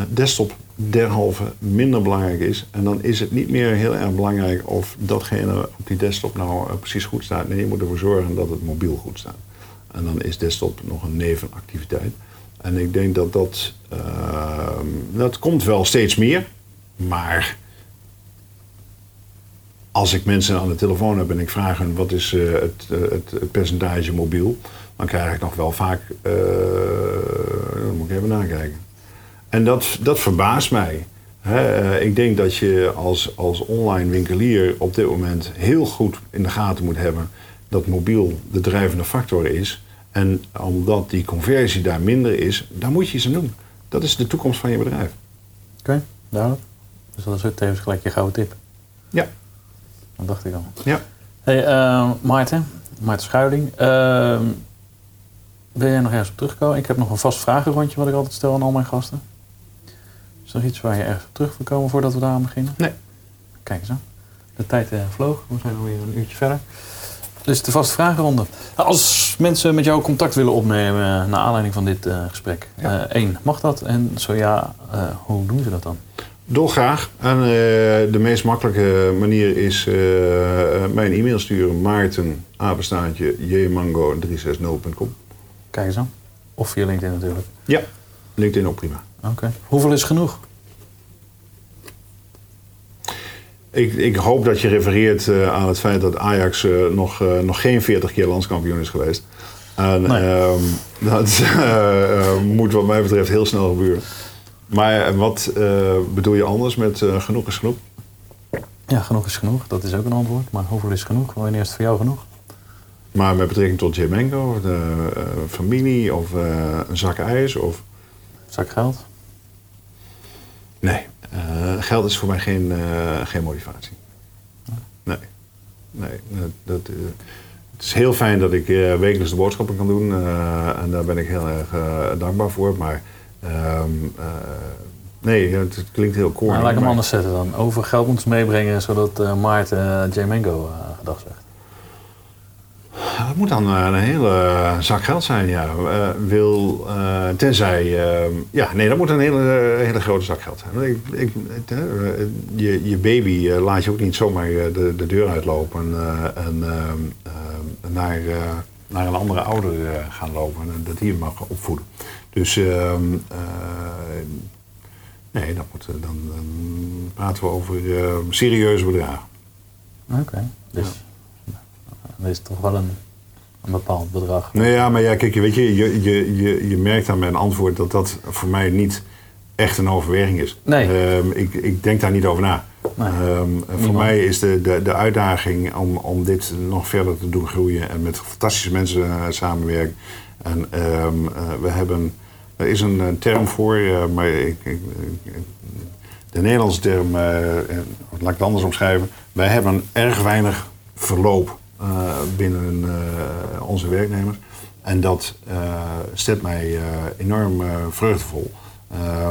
Speaker 3: desktop derhalve minder belangrijk is. En dan is het niet meer heel erg belangrijk of datgene op die desktop nou precies goed staat. Nee, je moet ervoor zorgen dat het mobiel goed staat. En dan is desktop nog een nevenactiviteit. En ik denk dat dat, uh, dat komt wel steeds meer. Maar als ik mensen aan de telefoon heb en ik vraag hen wat is uh, het, uh, het, het, percentage mobiel, dan krijg ik nog wel vaak, dan moet ik even nakijken. En dat, dat verbaast mij. Eh, ik denk dat je als, als online winkelier op dit moment heel goed in de gaten moet hebben dat mobiel de drijvende factor is. En omdat die conversie daar minder is, daar moet je iets aan doen. Dat is de toekomst van je bedrijf.
Speaker 2: Oké, duidelijk. Dus dat is ook tevens gelijk je gouden tip.
Speaker 3: Ja.
Speaker 2: Dat dacht ik al.
Speaker 3: Ja.
Speaker 2: Hey, eh, Maarten, Maarten Schuiling. Uh, wil jij nog ergens op terugkomen? Ik heb nog een vast vragenrondje wat ik altijd stel aan al mijn gasten. Is er iets waar je ergens op terug wil komen voordat we daar aan beginnen?
Speaker 3: Nee.
Speaker 2: Kijk eens aan. De tijd uh, vloog. We zijn alweer een uurtje verder. Dus de vaste vragenronde. Als mensen met jou contact willen opnemen uh, naar aanleiding van dit uh, gesprek. Eén, mag dat? En zo ja, hoe doen ze dat dan?
Speaker 3: Dolgraag. En de meest makkelijke manier is mijn e-mail sturen. Maarten, apenstaartje, jmango360.com.
Speaker 2: Kijk eens aan. Of via LinkedIn natuurlijk.
Speaker 3: Ja, LinkedIn ook prima.
Speaker 2: Oké. Hoeveel is genoeg?
Speaker 3: Ik, ik, hoop dat je refereert uh, aan het feit dat Ajax uh, nog, uh, nog geen 40 keer landskampioen is geweest. En nee. Ehm, dat moet wat mij betreft heel snel gebeuren. Maar wat bedoel je anders met genoeg is genoeg?
Speaker 2: Ja, genoeg is genoeg. Dat is ook een antwoord. Maar hoeveel is genoeg? Wanneer is het voor jou genoeg?
Speaker 3: Maar met betrekking tot Jemengo, de familie of een zak ijs of...
Speaker 2: Zak geld?
Speaker 3: Nee, geld is voor mij geen, uh, geen motivatie. Nee. Nee, dat, uh, het is heel fijn dat ik wekelijks de boodschappen kan doen. en daar ben ik heel erg dankbaar voor. Maar ehm, nee, het, klinkt heel corny.
Speaker 2: Nou, laat ik hem anders zetten dan. Over geld moeten meebrengen zodat Maarten J. Mango gedag zegt.
Speaker 3: Dat moet dan een hele zak geld zijn, ja. Uh, wil, uh, tenzij, uh, ja, nee, dat moet een hele, hele grote zak geld zijn. Ik, ik, je, je baby laat je ook niet zomaar de, de deur uitlopen en naar, naar een andere ouder gaan lopen en dat die hem mag opvoeden. Dus ehm, nee, dat moet, dan, dan, praten we over serieuze bedragen.
Speaker 2: Oké, okay, dus ja. Dat is toch wel een een bepaald bedrag.
Speaker 3: Nee, ja, maar ja, kijk, weet je, je, je, je, je merkt aan mijn antwoord dat dat voor mij niet echt een overweging is.
Speaker 2: Nee.
Speaker 3: Um, ik, ik denk daar niet over na.
Speaker 2: Nee.
Speaker 3: Um, voor mij is de, de, de uitdaging om, om dit nog verder te doen groeien en met fantastische mensen uh, samenwerken. En um, uh, we hebben, er is een, een term voor, uh, maar ik, ik, de Nederlandse term, laat ik het anders omschrijven. Wij hebben erg weinig verloop binnen uh, onze werknemers. En dat uh, stemt mij enorm vreugdevol.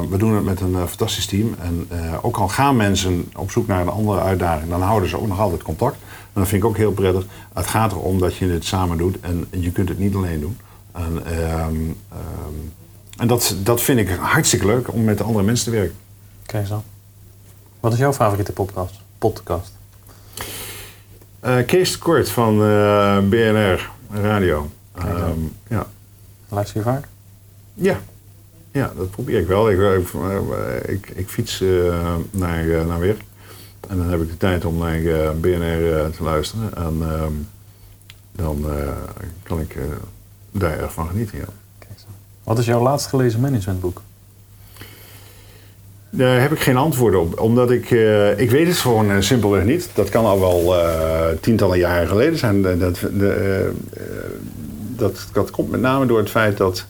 Speaker 3: we doen het met een fantastisch team. En ook al gaan mensen op zoek naar een andere uitdaging, dan houden ze ook nog altijd contact. En dat vind ik ook heel prettig. Het gaat erom dat je het samen doet en je kunt het niet alleen doen. En, um, um, en dat, dat vind ik hartstikke leuk om met andere mensen te werken.
Speaker 2: Kijk zo. Wat is jouw favoriete podcast? podcast?
Speaker 3: Uh, Kees Kort van uh, BNR Radio. Um, ja.
Speaker 2: Luister je vaak?
Speaker 3: Ja. Ja, dat probeer ik wel. Ik, ik, ik, fiets naar, naar werk. En dan heb ik de tijd om naar BNR te luisteren. En um, dan kan ik daar erg van genieten, ja.
Speaker 2: Wat is jouw laatst gelezen managementboek?
Speaker 3: Daar heb ik geen antwoorden op, omdat ik, uh, ik weet het gewoon uh, simpelweg niet. Dat kan al wel uh, tientallen jaren geleden zijn. Dat, de, dat, dat komt met name door het feit dat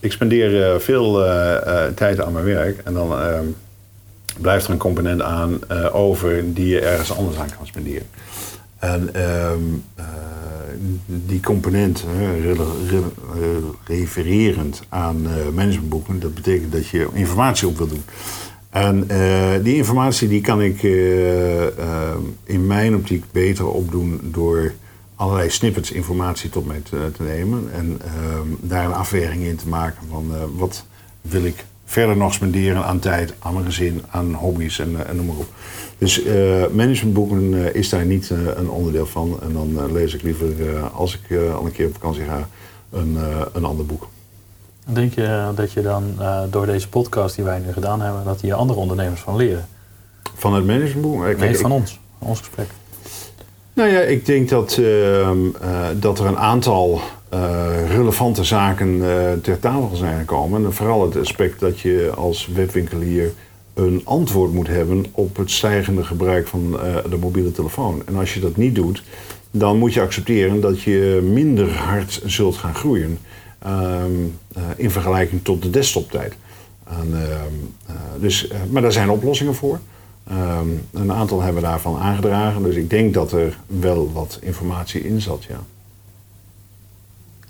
Speaker 3: ik spendeer veel tijd aan mijn werk en dan blijft er een component aan over die je ergens anders aan kan spenderen. En ehm, die component, re, refererend aan uh, managementboeken, dat betekent dat je informatie op wil doen. En die informatie die kan ik in mijn optiek beter opdoen door allerlei snippets informatie tot mij te, te nemen en ehm, daar een afweging in te maken van wat wil ik verder nog spenderen aan tijd, aan mijn gezin, aan hobby's en, en noem maar op. Dus uh, managementboeken uh, is daar niet uh, een onderdeel van. En dan lees ik liever, als ik al een keer op vakantie ga, een, een ander boek.
Speaker 2: Denk je dat je dan door deze podcast die wij nu gedaan hebben, dat hier andere ondernemers van leren?
Speaker 3: Van het managementboek?
Speaker 2: Kijk, nee, van ik, ons, van ons gesprek.
Speaker 3: Nou ja, ik denk dat, ehm, dat er een aantal eh, relevante zaken eh, ter tafel zijn gekomen. En vooral het aspect dat je als webwinkelier een antwoord moet hebben op het stijgende gebruik van eh, de mobiele telefoon. En als je dat niet doet, dan moet je accepteren dat je minder hard zult gaan groeien ehm, eh, in vergelijking tot de desktoptijd. Ehm, eh, dus, maar daar zijn oplossingen voor. Ehm, een aantal hebben daarvan aangedragen. Dus ik denk dat er wel wat informatie in zat, ja.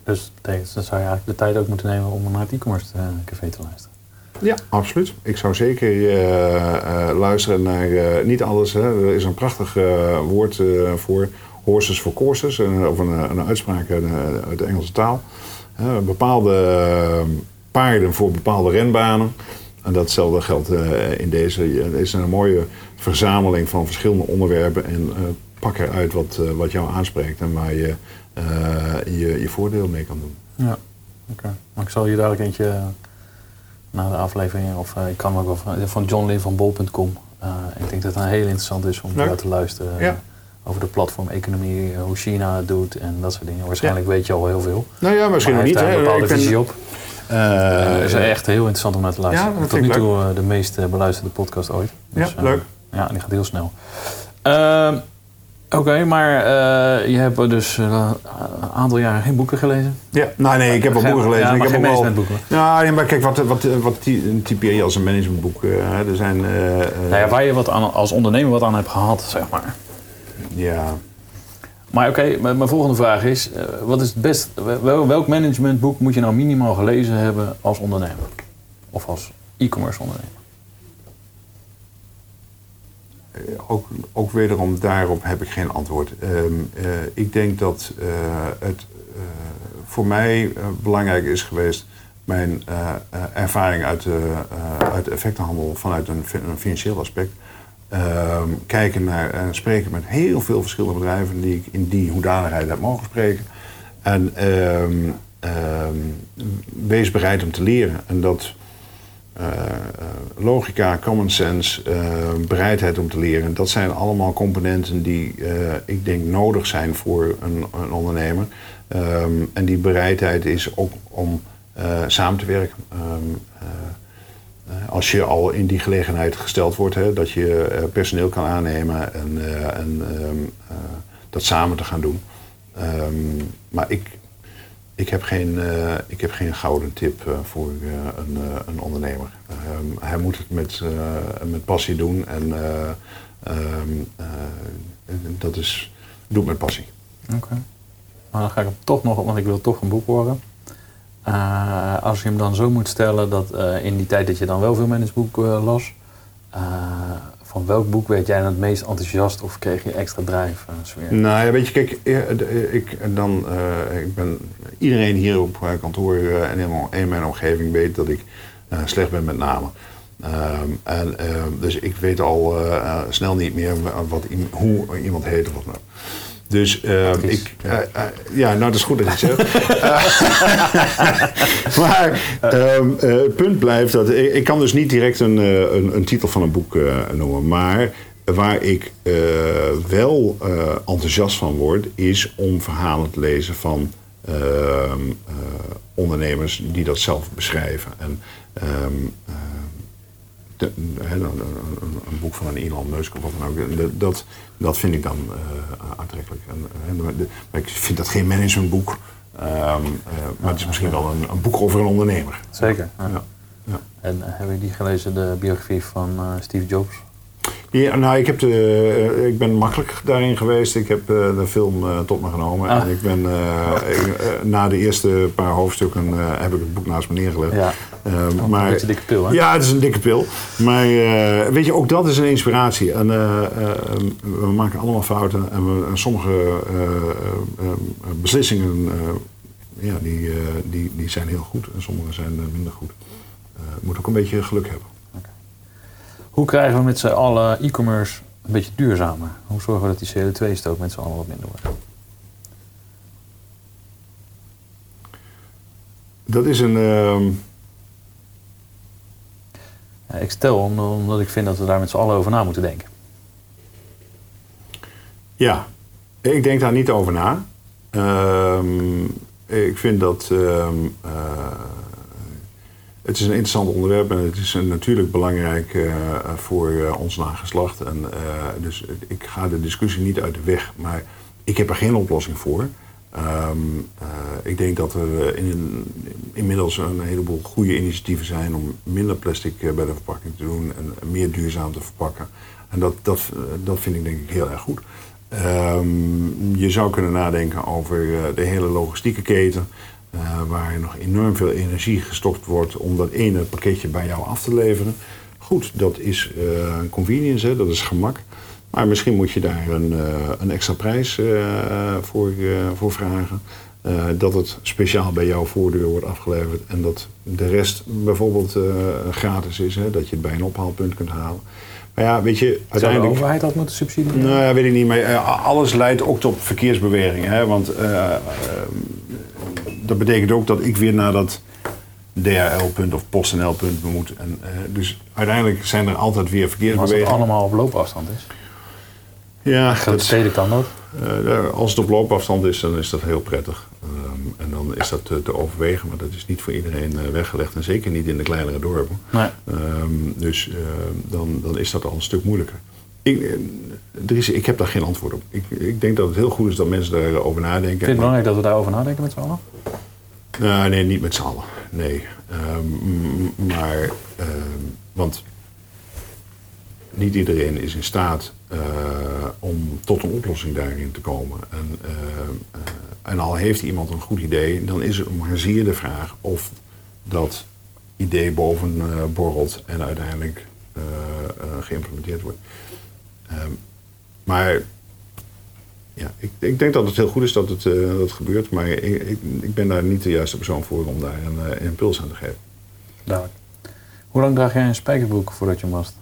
Speaker 2: Dus dat betekent, dan zou je eigenlijk de tijd ook moeten nemen om naar het e-commerce café te luisteren.
Speaker 3: Ja, absoluut. Ik zou zeker eh, eh, luisteren naar eh, niet alles. Hè. Er is een prachtig woord voor horses for courses, of een, een uitspraak uit de Engelse taal. Bepaalde paarden voor bepaalde renbanen. En datzelfde geldt in deze. Het is een mooie verzameling van verschillende onderwerpen en pak eruit wat, wat jou aanspreekt en waar je, je je voordeel mee kan doen.
Speaker 2: Ja, oké. Maar ik zal je dadelijk eentje na de aflevering, of eh, ik kan ook wel van, van johnlin.bol.com. Eh ik denk dat het een heel interessant is om naar te luisteren. eh,
Speaker 3: Ja.
Speaker 2: Over de platformeconomie, eh, hoe China het doet en dat soort dingen. Waarschijnlijk weet je al heel veel.
Speaker 3: Nou ja, misschien
Speaker 2: maar
Speaker 3: nog
Speaker 2: hij
Speaker 3: niet.
Speaker 2: heeft daar
Speaker 3: hè.
Speaker 2: een bepaalde visie op. Eh, het is
Speaker 3: Eh,
Speaker 2: echt heel interessant om naar te luisteren.
Speaker 3: Ja, dat
Speaker 2: Tot nu toe eh, de meest eh, beluisterde podcast ooit.
Speaker 3: Ja,
Speaker 2: eh,
Speaker 3: leuk.
Speaker 2: Ja, die gaat heel snel. Oké, maar eh, je hebt dus eh, een aantal jaren geen boeken gelezen.
Speaker 3: Ja, nou nee, ik heb wel boeken gelezen.
Speaker 2: Ja,
Speaker 3: ik
Speaker 2: maar
Speaker 3: heb
Speaker 2: geen managementboeken.
Speaker 3: Ja, nee, maar kijk, wat, wat, wat ty- typeer je als een managementboek? eh, hè? er zijn. eh,
Speaker 2: Nou ja, waar je wat aan, als ondernemer wat aan hebt gehad, zeg maar.
Speaker 3: ja,
Speaker 2: Maar oké, mijn mijn volgende vraag is: wat is het best? Wel, welk managementboek moet je nou minimaal gelezen hebben als ondernemer? Of als e-commerce ondernemer?
Speaker 3: Eh, ook, ook wederom daarop heb ik geen antwoord. Ehm, eh, ik denk dat eh, het voor mij belangrijk is geweest. Mijn ervaring uit de, uit de effectenhandel vanuit een, fi- een financieel aspect. Ehm, kijken naar en spreken met heel veel verschillende bedrijven die ik in die hoedanigheid heb mogen spreken. En ehm, wees bereid om te leren. En dat logica, common sense, eh, bereidheid om te leren, dat zijn allemaal componenten die eh, ik denk nodig zijn voor een, een ondernemer. Ehm, en die bereidheid is ook om eh, samen te werken. Ehm, eh, eh, als je al in die gelegenheid gesteld wordt, hè, dat je eh, personeel kan aannemen en, eh, en ehm, eh, dat samen te gaan doen. Maar ik, ik, heb geen, eh, ik heb geen gouden tip eh, voor eh, een, een ondernemer. Ehm, hij moet het met, met passie doen en eh, ehm, eh, dat is, doe het met passie.
Speaker 2: Oké. Maar dan ga ik hem toch nog, want ik wil toch een boek horen. Als je hem dan zo moet stellen dat in die tijd dat je dan wel veel managementboek las, van welk boek werd jij dan het meest enthousiast of kreeg je extra drijf? eh, sfeer?
Speaker 3: Nou ja, weet je, kijk, eh, de- ik, dan, eh, ik ben, iedereen hier op eh, kantoor eh, en mijn- in mijn omgeving weet dat ik eh, slecht ben met namen. Ehm, en, ehm, dus ik weet al eh, eh, snel niet meer wa- wat, hoe iemand heet of wat ook. Dus ehm, ik, eh, eh, ja, nou dat is goed dat je het zegt. maar ehm, eh, het punt blijft dat ik, ik kan dus niet direct een, een, een titel van een boek noemen, maar waar ik wel enthousiast van word, is om verhalen te lezen van ehm, eh, ondernemers die dat zelf beschrijven. En, de- een, een- boek van een Elon Musk of wat dan ook. Dat, dat vind ik dan eh, aantrekkelijk. En, eh, maar de- maar ik vind dat geen managementboek. ehm, eh, maar het is misschien wel een, een boek over een ondernemer.
Speaker 2: Zeker. ja.
Speaker 3: Ja.
Speaker 2: En heb je die gelezen, de biografie van Steve Jobs?
Speaker 3: Ja, nou, ik, heb de, eh, ik ben makkelijk daarin geweest. Ik heb eh, de film eh, tot me genomen.
Speaker 2: Ah.
Speaker 3: En ik ben ik, na de eerste paar hoofdstukken heb ik het boek naast me neergelegd.
Speaker 2: Ja. Oh,
Speaker 3: maar,
Speaker 2: een beetje dikke pil, hè?
Speaker 3: Ja, het is een dikke pil. Maar weet je, ook dat is een inspiratie. En we maken allemaal fouten. En, we, en sommige beslissingen ja, die, die, die zijn heel goed. En sommige zijn minder goed. Je moet ook een beetje geluk hebben.
Speaker 2: Hoe krijgen we met z'n allen e-commerce een beetje duurzamer? Hoe zorgen we dat die CO2-stoot met z'n allen wat minder wordt?
Speaker 3: Dat is een... ehm,
Speaker 2: Ja, ik stel om- omdat ik vind dat we daar met z'n allen over na moeten denken.
Speaker 3: Ja, ik denk daar niet over na. Ehm, ik vind dat ehm, eh, het is een interessant onderwerp en het is natuurlijk belangrijk uh, voor uh, ons nageslacht. En, dus ik ga de discussie niet uit de weg, maar ik heb er geen oplossing voor. Um, ik denk dat er in, inmiddels een heleboel goede initiatieven zijn om minder plastic bij de verpakking te doen en meer duurzaam te verpakken. En dat, dat, dat vind ik denk ik heel erg goed. Um, je zou kunnen nadenken over de hele logistieke keten. Uh, waar nog enorm veel energie gestokt wordt om dat ene pakketje bij jou af te leveren. Goed, dat is uh, convenience, hè, dat is gemak. Maar misschien moet je daar een, uh, een extra prijs voor, voor vragen. dat het speciaal bij jouw voordeur wordt afgeleverd en dat de rest bijvoorbeeld gratis is. Hè, dat je het bij een ophaalpunt kunt halen. Maar ja, weet je, uiteindelijk... Zou de
Speaker 2: overheid dat moeten subsidiëren?
Speaker 3: Nou ja, weet ik niet. Maar alles leidt ook tot verkeersbeweging. Hè? Want dat betekent ook dat ik weer naar dat DHL-punt of PostNL-punt moet. En, uh, dus uiteindelijk zijn er altijd weer verkeersbewegingen.
Speaker 2: als het allemaal op loopafstand is?
Speaker 3: Ja.
Speaker 2: Dat steden kan dat?
Speaker 3: Uh, als het op loopafstand is, dan is dat heel prettig. Um, en dan is dat te, te, overwegen, maar dat is niet voor iedereen uh, weggelegd. En zeker niet in de kleinere dorpen.
Speaker 2: Nee.
Speaker 3: Um, dus uh, dan, dan is dat al een stuk moeilijker. Ik, ik heb daar geen antwoord op. Ik, ik denk dat het heel goed is dat mensen daarover nadenken. Vind
Speaker 2: je het belangrijk dat we daarover nadenken met z'n allen?
Speaker 3: Uh, nee, niet met z'n allen. Nee. Um, maar, uh, want niet iedereen is in staat uh, om tot een oplossing daarin te komen. En, en al heeft iemand een goed idee, dan is het maar zeer de vraag of dat idee boven borrelt en uiteindelijk geïmplementeerd wordt. Maar ja, ik, ik, denk dat het heel goed is dat het, uh, dat het gebeurt, maar ik, ik, ik, ben daar niet de juiste persoon voor om daar een, uh, impuls aan te geven.
Speaker 2: Duidelijk. Hoe lang draag jij een spijkerbroek voordat je mast?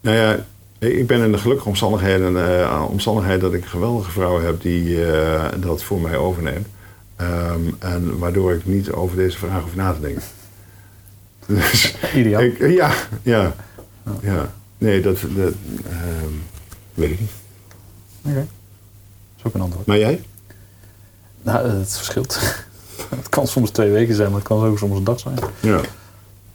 Speaker 3: Nou ja, ik ben in de gelukkige omstandigheden, uh, omstandigheid dat ik een geweldige vrouw heb die dat voor mij overneemt. Um, en waardoor ik niet over deze vraag hoef na te denken.
Speaker 2: Dus, Ideaal.
Speaker 3: Ik, ja, ja, ja. Nee, dat, dat uh, weet ik niet.
Speaker 2: Oké. Okay. Dat is ook een antwoord.
Speaker 3: Maar jij?
Speaker 2: Nou, het verschilt. het kan soms twee weken zijn, maar het kan ook soms een dag zijn.
Speaker 3: Ja.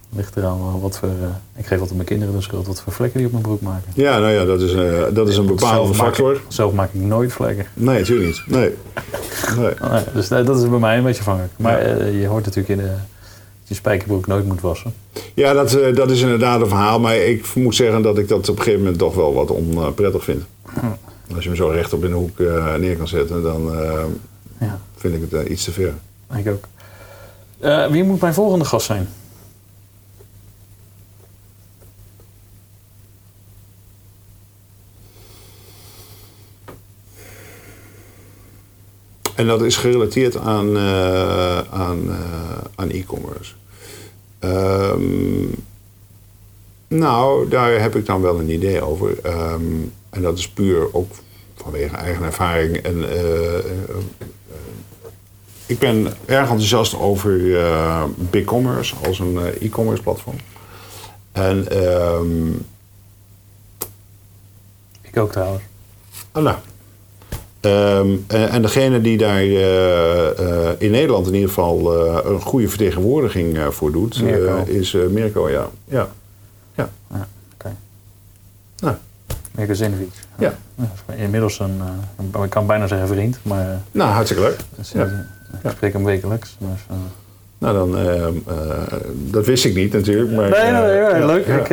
Speaker 2: Ligt eraan wat voor. Uh, ik geef altijd mijn kinderen de schuld wat voor vlekken die op mijn broek maken.
Speaker 3: Ja, nou ja, dat is, uh, dat is een bepaalde factor.
Speaker 2: Maak ik, zelf maak ik nooit vlekken.
Speaker 3: Nee, natuurlijk niet. Nee. nee.
Speaker 2: nee dus dat is bij mij een beetje afhankelijk. Maar ja. je hoort natuurlijk in de je spijkerbroek nooit moet wassen.
Speaker 3: Ja, dat, uh, dat is inderdaad een verhaal. Maar ik moet zeggen dat ik dat op een gegeven moment toch wel wat onprettig vind. Hm. Als je hem zo recht op in de hoek uh, neer kan zetten, dan uh, ja. vind ik het iets te ver.
Speaker 2: Ik ook. wie moet mijn volgende gast zijn?
Speaker 3: En dat is gerelateerd aan, uh, aan, uh, aan e-commerce. Um, nou, daar heb ik dan wel een idee over. Um, en dat is puur ook vanwege eigen ervaring. En, uh, ik ben erg enthousiast over BigCommerce als een e-commerce platform. En, um,
Speaker 2: ik ook trouwens.
Speaker 3: Oh, nou, Um, en, en, degene die daar uh, uh, in Nederland in ieder geval uh, een goede vertegenwoordiging voor doet, is Mirko, ja. ja.
Speaker 2: Ja. ja. Okay.
Speaker 3: Nou.
Speaker 2: Mirko Zinovic.
Speaker 3: Ja.
Speaker 2: ja. Inmiddels een, ik kan bijna zeggen vriend, maar...
Speaker 3: Nou, hartstikke leuk.
Speaker 2: Ja. Ik spreek hem wekelijks. Dus,
Speaker 3: nou, dan, dat wist ik niet natuurlijk. Maar,
Speaker 2: nee, nee, nee, leuk. Ik,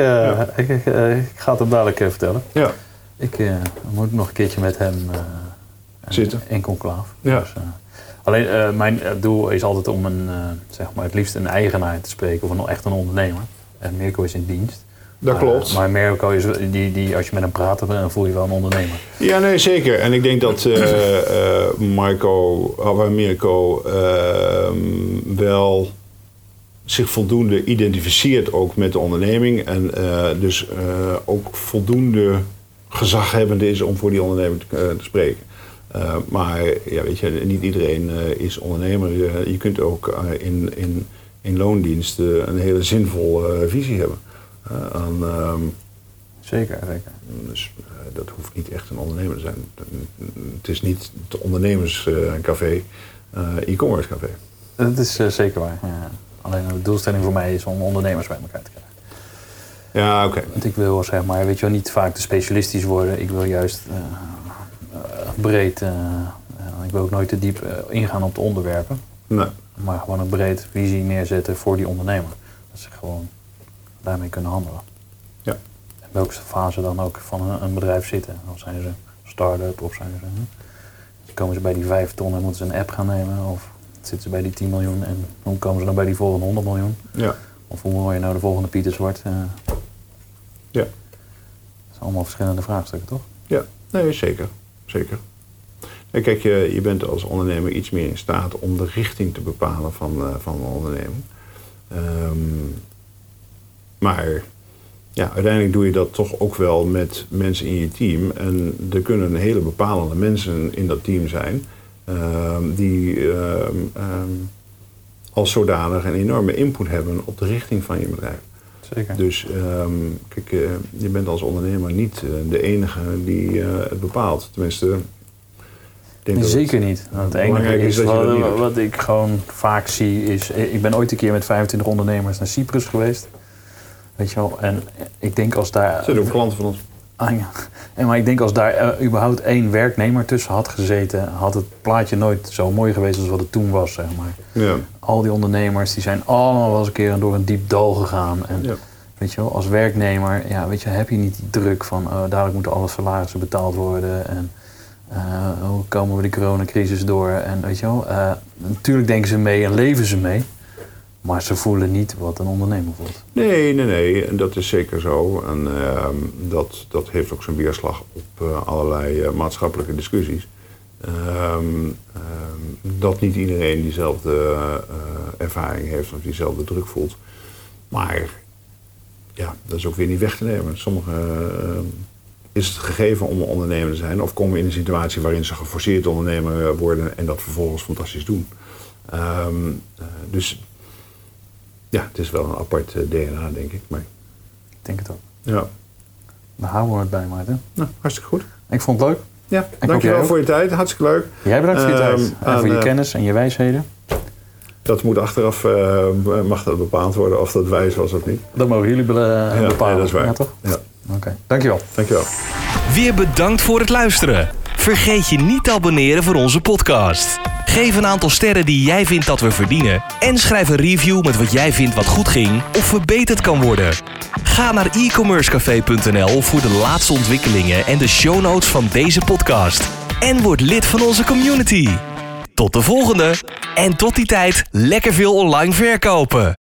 Speaker 2: ik, ik, ik, ga het hem dadelijk vertellen.
Speaker 3: Ja.
Speaker 2: Ik moet nog een keertje met hem
Speaker 3: zitten.
Speaker 2: In conclaaf.
Speaker 3: Ja.
Speaker 2: Dus, uh, alleen uh, mijn doel is altijd om een, uh, zeg maar het liefst een eigenaar te spreken of een, echt een ondernemer. En Mirko is in dienst.
Speaker 3: Dat klopt.
Speaker 2: maar Mirko is die, die, als je met hem praat, dan voel je wel een ondernemer.
Speaker 3: Ja, nee, zeker. En ik denk dat Marco, of Mirko ehm, wel zich voldoende identificeert ook met de onderneming. En dus ook voldoende gezaghebbende is om voor die onderneming te, te spreken. Uh, maar ja, weet je, niet iedereen uh, is ondernemer. Uh, je kunt ook in, in, in loondienst een hele zinvolle visie hebben. aan, ehm,
Speaker 2: Zeker, zeker.
Speaker 3: Dus eh, dat hoeft niet echt een ondernemer te zijn. Het is niet het ondernemerscafé, eh, e-commerce café.
Speaker 2: Dat is eh, zeker waar. Ja. Alleen de doelstelling voor mij is om ondernemers bij elkaar te krijgen.
Speaker 3: Ja, oké.
Speaker 2: Want ik wil zeg maar, weet je wel, niet vaak te specialistisch worden. Ik wil juist eh, eh, breed, eh, eh, ik wil ook nooit te diep eh, ingaan op de onderwerpen.
Speaker 3: Nee.
Speaker 2: Maar gewoon een breed visie neerzetten voor die ondernemer. Dat ze gewoon daarmee kunnen handelen.
Speaker 3: Ja.
Speaker 2: In welke fase dan ook van een, een bedrijf zitten. Of zijn ze start-up of zijn ze... Hm? Komen ze bij die 5 ton en moeten ze een app gaan nemen? Of zitten ze bij die 10 miljoen en hoe komen ze dan bij die volgende 100 miljoen?
Speaker 3: Ja.
Speaker 2: Of hoe mooi je nou de volgende Pieters wordt? eh,
Speaker 3: Ja.
Speaker 2: dat zijn allemaal verschillende vraagstukken, toch?
Speaker 3: Ja, nee, zeker. Zeker. Kijk, je, je bent als ondernemer iets meer in staat om de richting te bepalen van, eh, van een onderneming. Ehm, maar ja, uiteindelijk doe je dat toch ook wel met mensen in je team. En er kunnen hele bepalende mensen in dat team zijn ehm, die ehm, als zodanig een enorme input hebben op de richting van je bedrijf.
Speaker 2: Zeker.
Speaker 3: Dus ehm, kijk, eh, je bent als ondernemer niet eh, de enige die eh, het bepaalt. Tenminste, ik denk dat
Speaker 2: Zeker niet. Want het enige
Speaker 3: is
Speaker 2: is, wat, ik gewoon vaak zie is... Ik ben ooit een keer met 25 ondernemers naar Cyprus geweest. Weet je wel? En ik denk als daar...
Speaker 3: Zitten ook klanten van ons.
Speaker 2: Ah, ja. En maar ik denk als daar eh, überhaupt één werknemer tussen had gezeten... had het plaatje nooit zo mooi geweest als wat het toen was, zeg maar.
Speaker 3: Ja.
Speaker 2: Al die ondernemers die zijn allemaal wel eens een keer door een diep dal gegaan. En
Speaker 3: Ja.
Speaker 2: weet je wel, als werknemer ja, weet je, heb je niet die druk van... oh, dadelijk moeten alle salarissen betaald worden... En, eh, hoe komen we de coronacrisis door? En weet je wel, eh, natuurlijk denken ze mee en leven ze mee. Maar ze voelen niet wat een ondernemer voelt.
Speaker 3: Nee, nee, nee. En dat is zeker zo. En ehm, dat, dat heeft ook zijn weerslag op eh, allerlei eh, maatschappelijke discussies. Ehm, ehm, dat niet iedereen diezelfde eh, ervaring heeft of diezelfde druk voelt. Maar ja, dat is ook weer niet weg te nemen. Sommigen is het gegeven om een ondernemer te zijn, of komen in een situatie waarin ze geforceerd ondernemer worden en dat vervolgens fantastisch doen. Dus ja, het is wel een apart eh, DNA, denk ik. Maar
Speaker 2: Ik denk het ook.
Speaker 3: ja,
Speaker 2: Daar houden we het bij, Maarten.
Speaker 3: nou, hartstikke goed.
Speaker 2: Ik vond het leuk.
Speaker 3: Ja,
Speaker 2: jij
Speaker 3: dankjewel voor je tijd. Hartstikke leuk.
Speaker 2: Jij bedankt voor je
Speaker 3: Ehm,
Speaker 2: tijd. En
Speaker 3: en,
Speaker 2: voor je
Speaker 3: eh,
Speaker 2: kennis en je wijsheden.
Speaker 3: Dat moet achteraf, eh, mag dat bepaald worden of dat wijs was of niet.
Speaker 2: Dat mogen jullie be-
Speaker 3: Ja,
Speaker 2: bepalen.
Speaker 3: nee, dat is waar.
Speaker 2: Ja, toch?
Speaker 3: Ja,
Speaker 2: Oké, dankjewel.
Speaker 3: dankjewel.
Speaker 1: Weer bedankt voor het luisteren. Vergeet je niet te abonneren voor onze podcast. Geef een aantal sterren die jij vindt dat we verdienen. En schrijf een review met wat jij vindt wat goed ging of verbeterd kan worden. Ga naar e-commercecafé.nl voor de laatste ontwikkelingen en de show notes van deze podcast. En word lid van onze community. Tot de volgende. En tot die tijd lekker veel online verkopen.